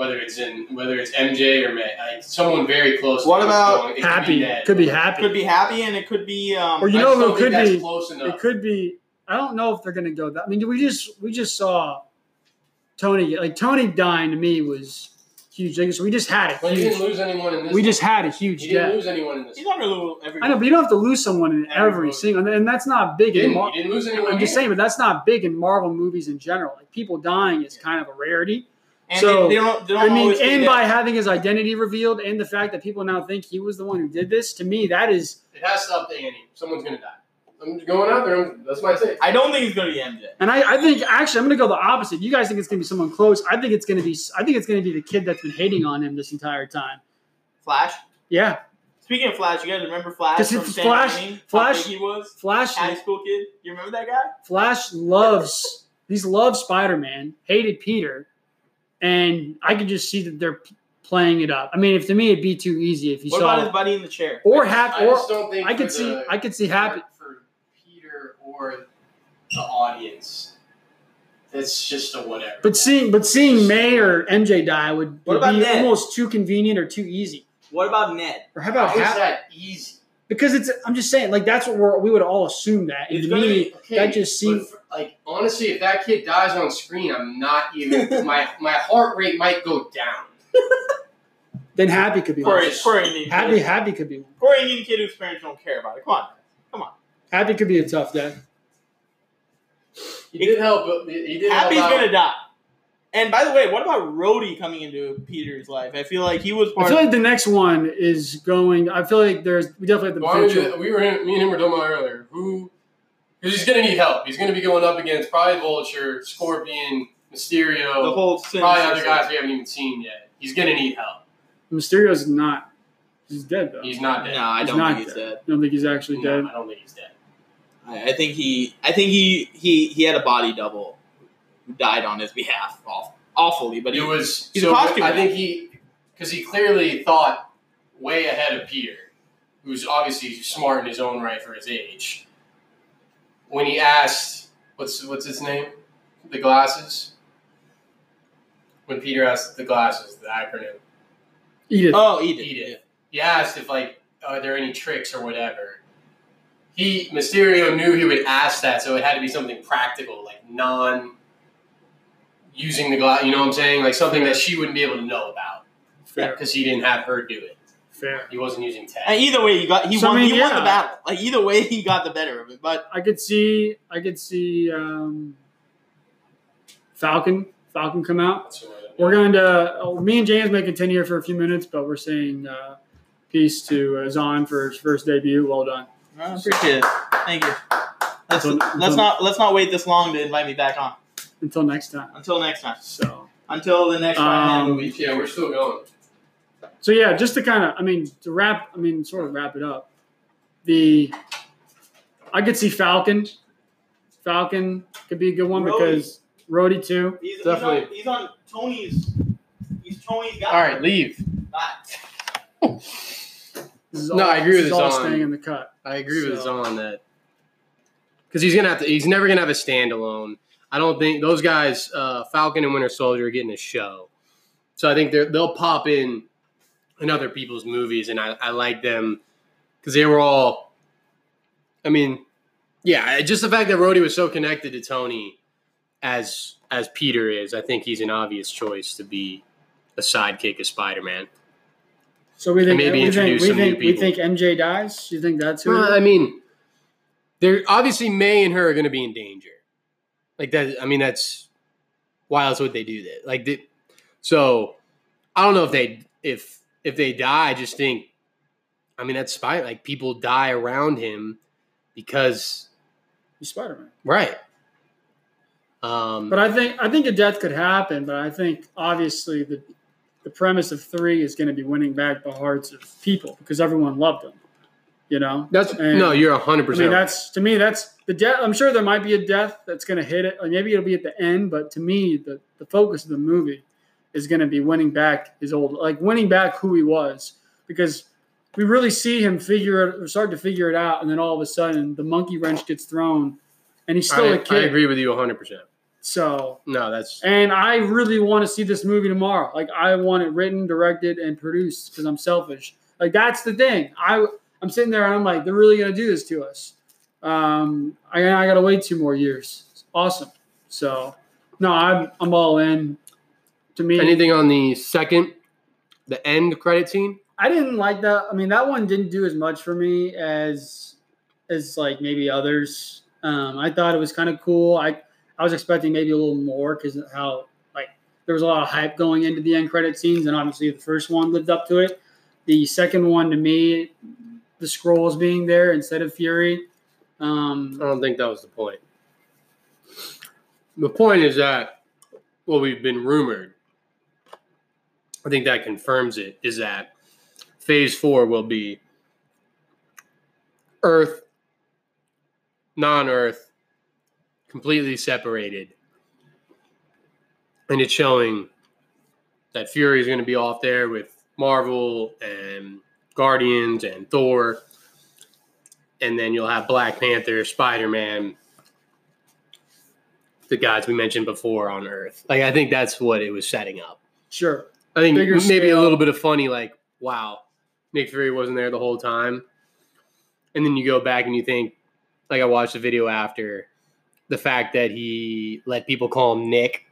Whether it's in whether it's MJ or May, like someone very close. to What him about going- it could be Happy could be happy, could be happy and it could be. Um, or you know just who could be. close enough. It could be. I don't know if they're going to go that. I mean, we just we just saw Tony. Like Tony dying to me was huge. Like, so we just had But a he didn't lose anyone in this. We one. just had a huge he didn't death. lose anyone in this. he's one. not gonna lose every. I know, but you don't have to lose someone in Every every single, and that's not big He didn't, Mar- he didn't lose anyone. I'm just saying, but that's not big in Marvel movies in general. Like people dying is kind of a rarity. And so, they, they don't. They don't I mean, always and that. by having his identity revealed, and the fact that people now think he was the one who did this, to me, that is. It has to up the ante. Someone's gonna die. I'm going out there. I'm- That's my take. I don't think it's gonna be MJ. And I, I think actually, I'm going to go the opposite. You guys think it's going to be someone close. I think it's going to be. I think it's going to be the kid that's been hating on him this entire time. Flash. Yeah, Speaking of Flash, you guys remember Flash 'Cause from it's Sam Flash- Raimi? How Flash- big he was Flash. high school kid. You remember that guy? Flash loves. These loved Spider Man. Hated Peter, and I could just see that they're playing it up. I mean, if to me it'd be too easy if you What saw about his buddy in the chair? or Happy? hap I just don't think I could for see the- I could see happy. for Peter or the audience. It's just a whatever. But seeing but seeing May or MJ die would, would be Ned? almost too convenient or too easy. What about Ned? Or how about how is Hap? that easy? Because it's I'm just saying like that's what we're, we would all assume that. And to me, be- Okay, that just seems like honestly, if that kid dies on screen, I'm not even my my heart rate might go down. then Happy could be Poor, one. poor Indian Happy kid. Happy could be one. Poor Indian kid whose parents don't care about it. Come on. Come on. Happy could be a tough death. He did help. but He did Happy's help gonna die. And by the way, what about Rhodey coming into Peter's life? I feel like he was part. I part feel of like the next one is going. I feel like there's we definitely have the would potential. you- we were in, me and him were talking about earlier. Who? Because he's gonna need help. He's gonna be going up against probably Vulture, Scorpion, Mysterio, the whole probably other guys we haven't even seen yet. He's gonna need help. Mysterio's not. He's dead though. He's not dead. No, I He's don't think he's dead. I don't think he's actually No, dead. I don't think he's dead. I, I think he, I think he, he, he had a body double who died on his behalf, Awful, awfully. But he It was he's a so. costume I think he because he clearly thought way ahead of Peter, who's obviously smart in his own right for his age. When he asked, "What's what's his name?" The glasses. When Peter asked the glasses, the acronym. Edith. Oh, Edith. Edith. He asked if like are there any tricks or whatever. He Mysterio knew he would ask that, so it had to be something practical, like non using the glass. You know what I'm saying? Like something that she wouldn't be able to know about Fair. because he didn't have her do it. Fair. He wasn't using tech. And either way, he got he So, I won. mean, he won the battle. Like either way, he got the better of it. But I could see I could see um, Falcon Falcon come out. We're going to oh, me and James may continue here for a few minutes, but we're saying uh, peace to uh, Zahn for his first debut. Well done. I appreciate it. Thank you. Let's let's not let's not wait this long to invite me back on. Until next time. Until next time. So Until the next time. Um, movie. Yeah, we're still going. so yeah, just to kind of I mean to wrap I mean sort of wrap it up. The I could see Falcon. Falcon could be a good one Rhodey. because Rhodey too. He's, Definitely. He's on, he's on Tony's. He's Tony's guy. All right, leave. Bye. This is No, I agree this with is all Zahn. staying in the cut. I agree with So- Zahn on that because he's gonna have to. He's never gonna have a standalone. I don't think those guys, uh, Falcon and Winter Soldier, are getting a show. So I think they're, they'll pop in in other people's movies, and I, I like them because they were all. I mean, yeah, just the fact that Rhodey was so connected to Tony, as as Peter is, I think he's an obvious choice to be a sidekick of Spider Man. So we think maybe we think, introduce we some new think, we think MJ dies. You think that's who? Well, I mean, they're obviously May and her are going to be in danger. Like that. I mean, that's why else would they do that? Like, the, so I don't know if they if if they die. I just think, I mean, that's spy. Like people die around him because He's Spider Man. right. Um, But I think I think a death could happen. But I think obviously the the premise of three is going to be winning back the hearts of people because everyone loved him. You know. that's and- no, you're hundred I percent. mean, that's to me. That's the death. I'm sure there might be a death that's going to hit it. Like maybe it'll be at the end, but to me, the the focus of the movie is going to be winning back his old, like winning back who he was, because we really see him figure it, or start to figure it out, and then all of a sudden the monkey wrench gets thrown, and he's still I, a kid. I agree with you hundred percent. So, No, that's and I really want to see this movie tomorrow. Like I want it written, directed, and produced because I'm selfish. Like that's the thing. I I'm sitting there and I'm like, they're really gonna do this to us. Um, I I gotta wait two more years. It's awesome. So, no, I'm I'm all in. To me, anything on the second, the end credit scene. I didn't like that. I mean, that one didn't do as much for me as as like maybe others. Um, I thought it was kind of cool. I I was expecting maybe a little more because how like there was a lot of hype going into the end credit scenes, and obviously the first one lived up to it. The second one, to me, the Skrulls being there instead of Fury. Um, I don't think that was the point. The point is that what we've been rumored, I think that confirms it, is that phase four will be Earth, non Earth, completely separated. And it's showing that Fury is going to be off there with Marvel and Guardians and Thor and then you'll have Black Panther, Spider Man, the guys we mentioned before on Earth. Like I think that's what it was setting up. sure, I think Bigger maybe scale. a little bit of funny, like wow, Nick Fury wasn't there the whole time, and then you go back and you think, like I watched the video after the fact that he let people call him Nick.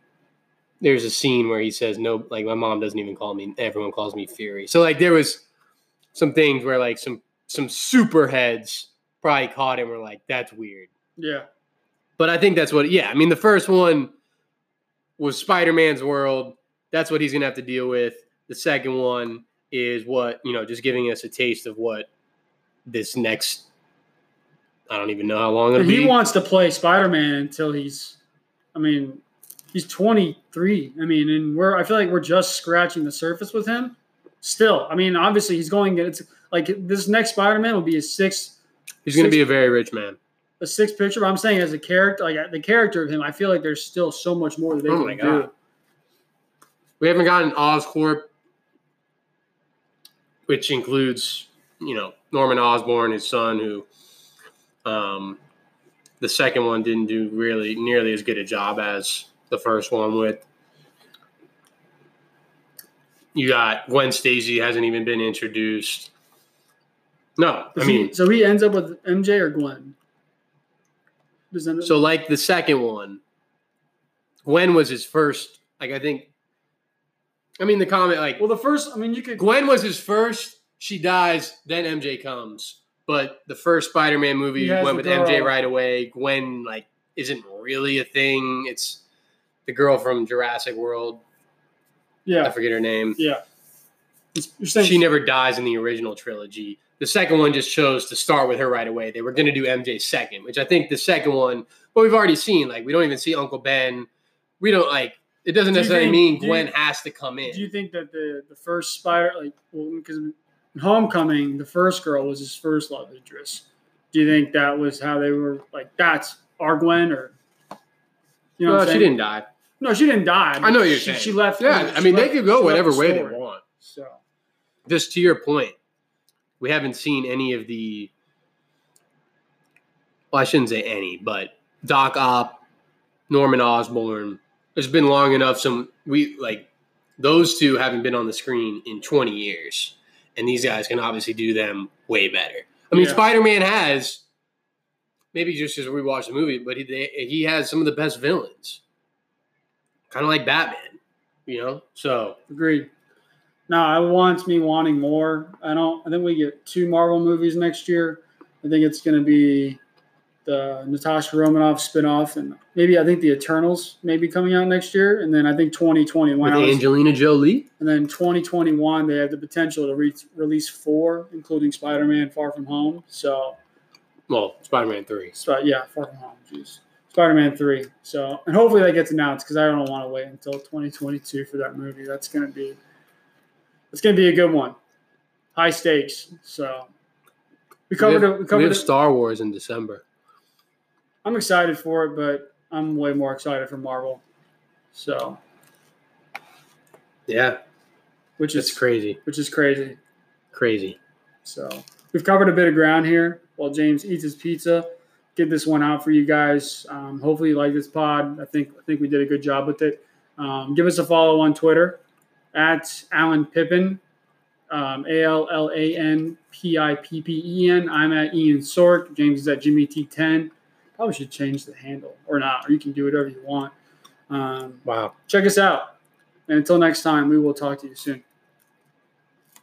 There's a scene where he says no, like my mom doesn't even call me. Everyone calls me Fury. So like there was some things where like some some super heads probably caught him. Were like that's weird. yeah, But I think that's what, yeah. I mean, the first one was Spider Man's world. That's what he's going to have to deal with. The second one is what, you know, just giving us a taste of what this next, I don't even know how long it'll he be. wants to play Spider Man until he's. I mean, he's 23. I mean, and we're I feel like we're just scratching the surface with him. Still, I mean, obviously he's going. It's like this next Spider Man will be his sixth he's going to be a very rich man. a sixth picture. But I'm saying as a character, like the character of him, I feel like there's still so much more that they Oh can do. We haven't gotten Oscorp, which includes, you know, Norman Osborn, his son, who um, the second one didn't do really nearly as good a job as the first one with. You got Gwen Stacy hasn't even been introduced. No, I Does he- mean, so he ends up with MJ or Gwen. So like the second one, Gwen was his first. Like I think, I mean the comment like well, the first, I mean, you could. Gwen was his first she dies, then MJ comes. But the first Spider-Man movie went with MJ right away. Gwen like isn't really a thing. It's the girl from Jurassic World. Yeah, I forget her name. yeah. It's- You're saying She never dies in the original trilogy. The second one just chose to start with her right away. They were going to do MJ second, which I think the second one, but we've already seen. Like we don't even see Uncle Ben. We don't like. It doesn't Do necessarily think- mean do you- Gwen has to come in. Do you think that the the first Spider like well because in Homecoming the first girl was his first love interest? Do you think that was how they were like that's our Gwen or you know no, she didn't die. No, she didn't die. I know you're she, saying. She left. Yeah, I mean they could go whatever the way they want. So Just to your point, we haven't seen any of the. Well, I shouldn't say any, but Doc Ock, Norman Osborn. It's been long enough. Some we like those two haven't been on the screen in 20 years, and these guys can obviously do them way better. I mean, Yeah. Spider Man has maybe just because we watched the movie, but he they, he has some of the best villains, kind of like Batman, you know. So agreed. No, it wants me wanting more. I don't. I think we get two Marvel movies next year. I think it's going to be the Natasha Romanoff spinoff, and maybe I think the Eternals may be coming out next year, and then I think 2021. with I was- Angelina Jolie. And then 2021, they have the potential to re- release four, including Spider-Man: Far From Home. So, Well, Spider Man 3. Sp- yeah, Far From Home. Jeez, Spider-Man three. So, and hopefully that gets announced because I don't want to wait until 2022 for that movie. That's gonna be, it's gonna be a good one. High stakes. So, we We covered have, it. We we covered have it. Star Wars in December. I'm excited for it, but I'm way more excited for Marvel. So, Yeah, which it's is crazy. which is crazy. Crazy. So we've covered a bit of ground here while James eats his pizza. Get this one out for you guys. Um, hopefully, you like this pod. I think I think we did a good job with it. Um, give us a follow on Twitter at Allan Pippen, um, A L L A N P I P P E N. I'm at Ian Sork. James is at Jimmy T10. Probably should change the handle or not, or you can do whatever you want. Um, Wow. check us out. And until next time, we will talk to you soon.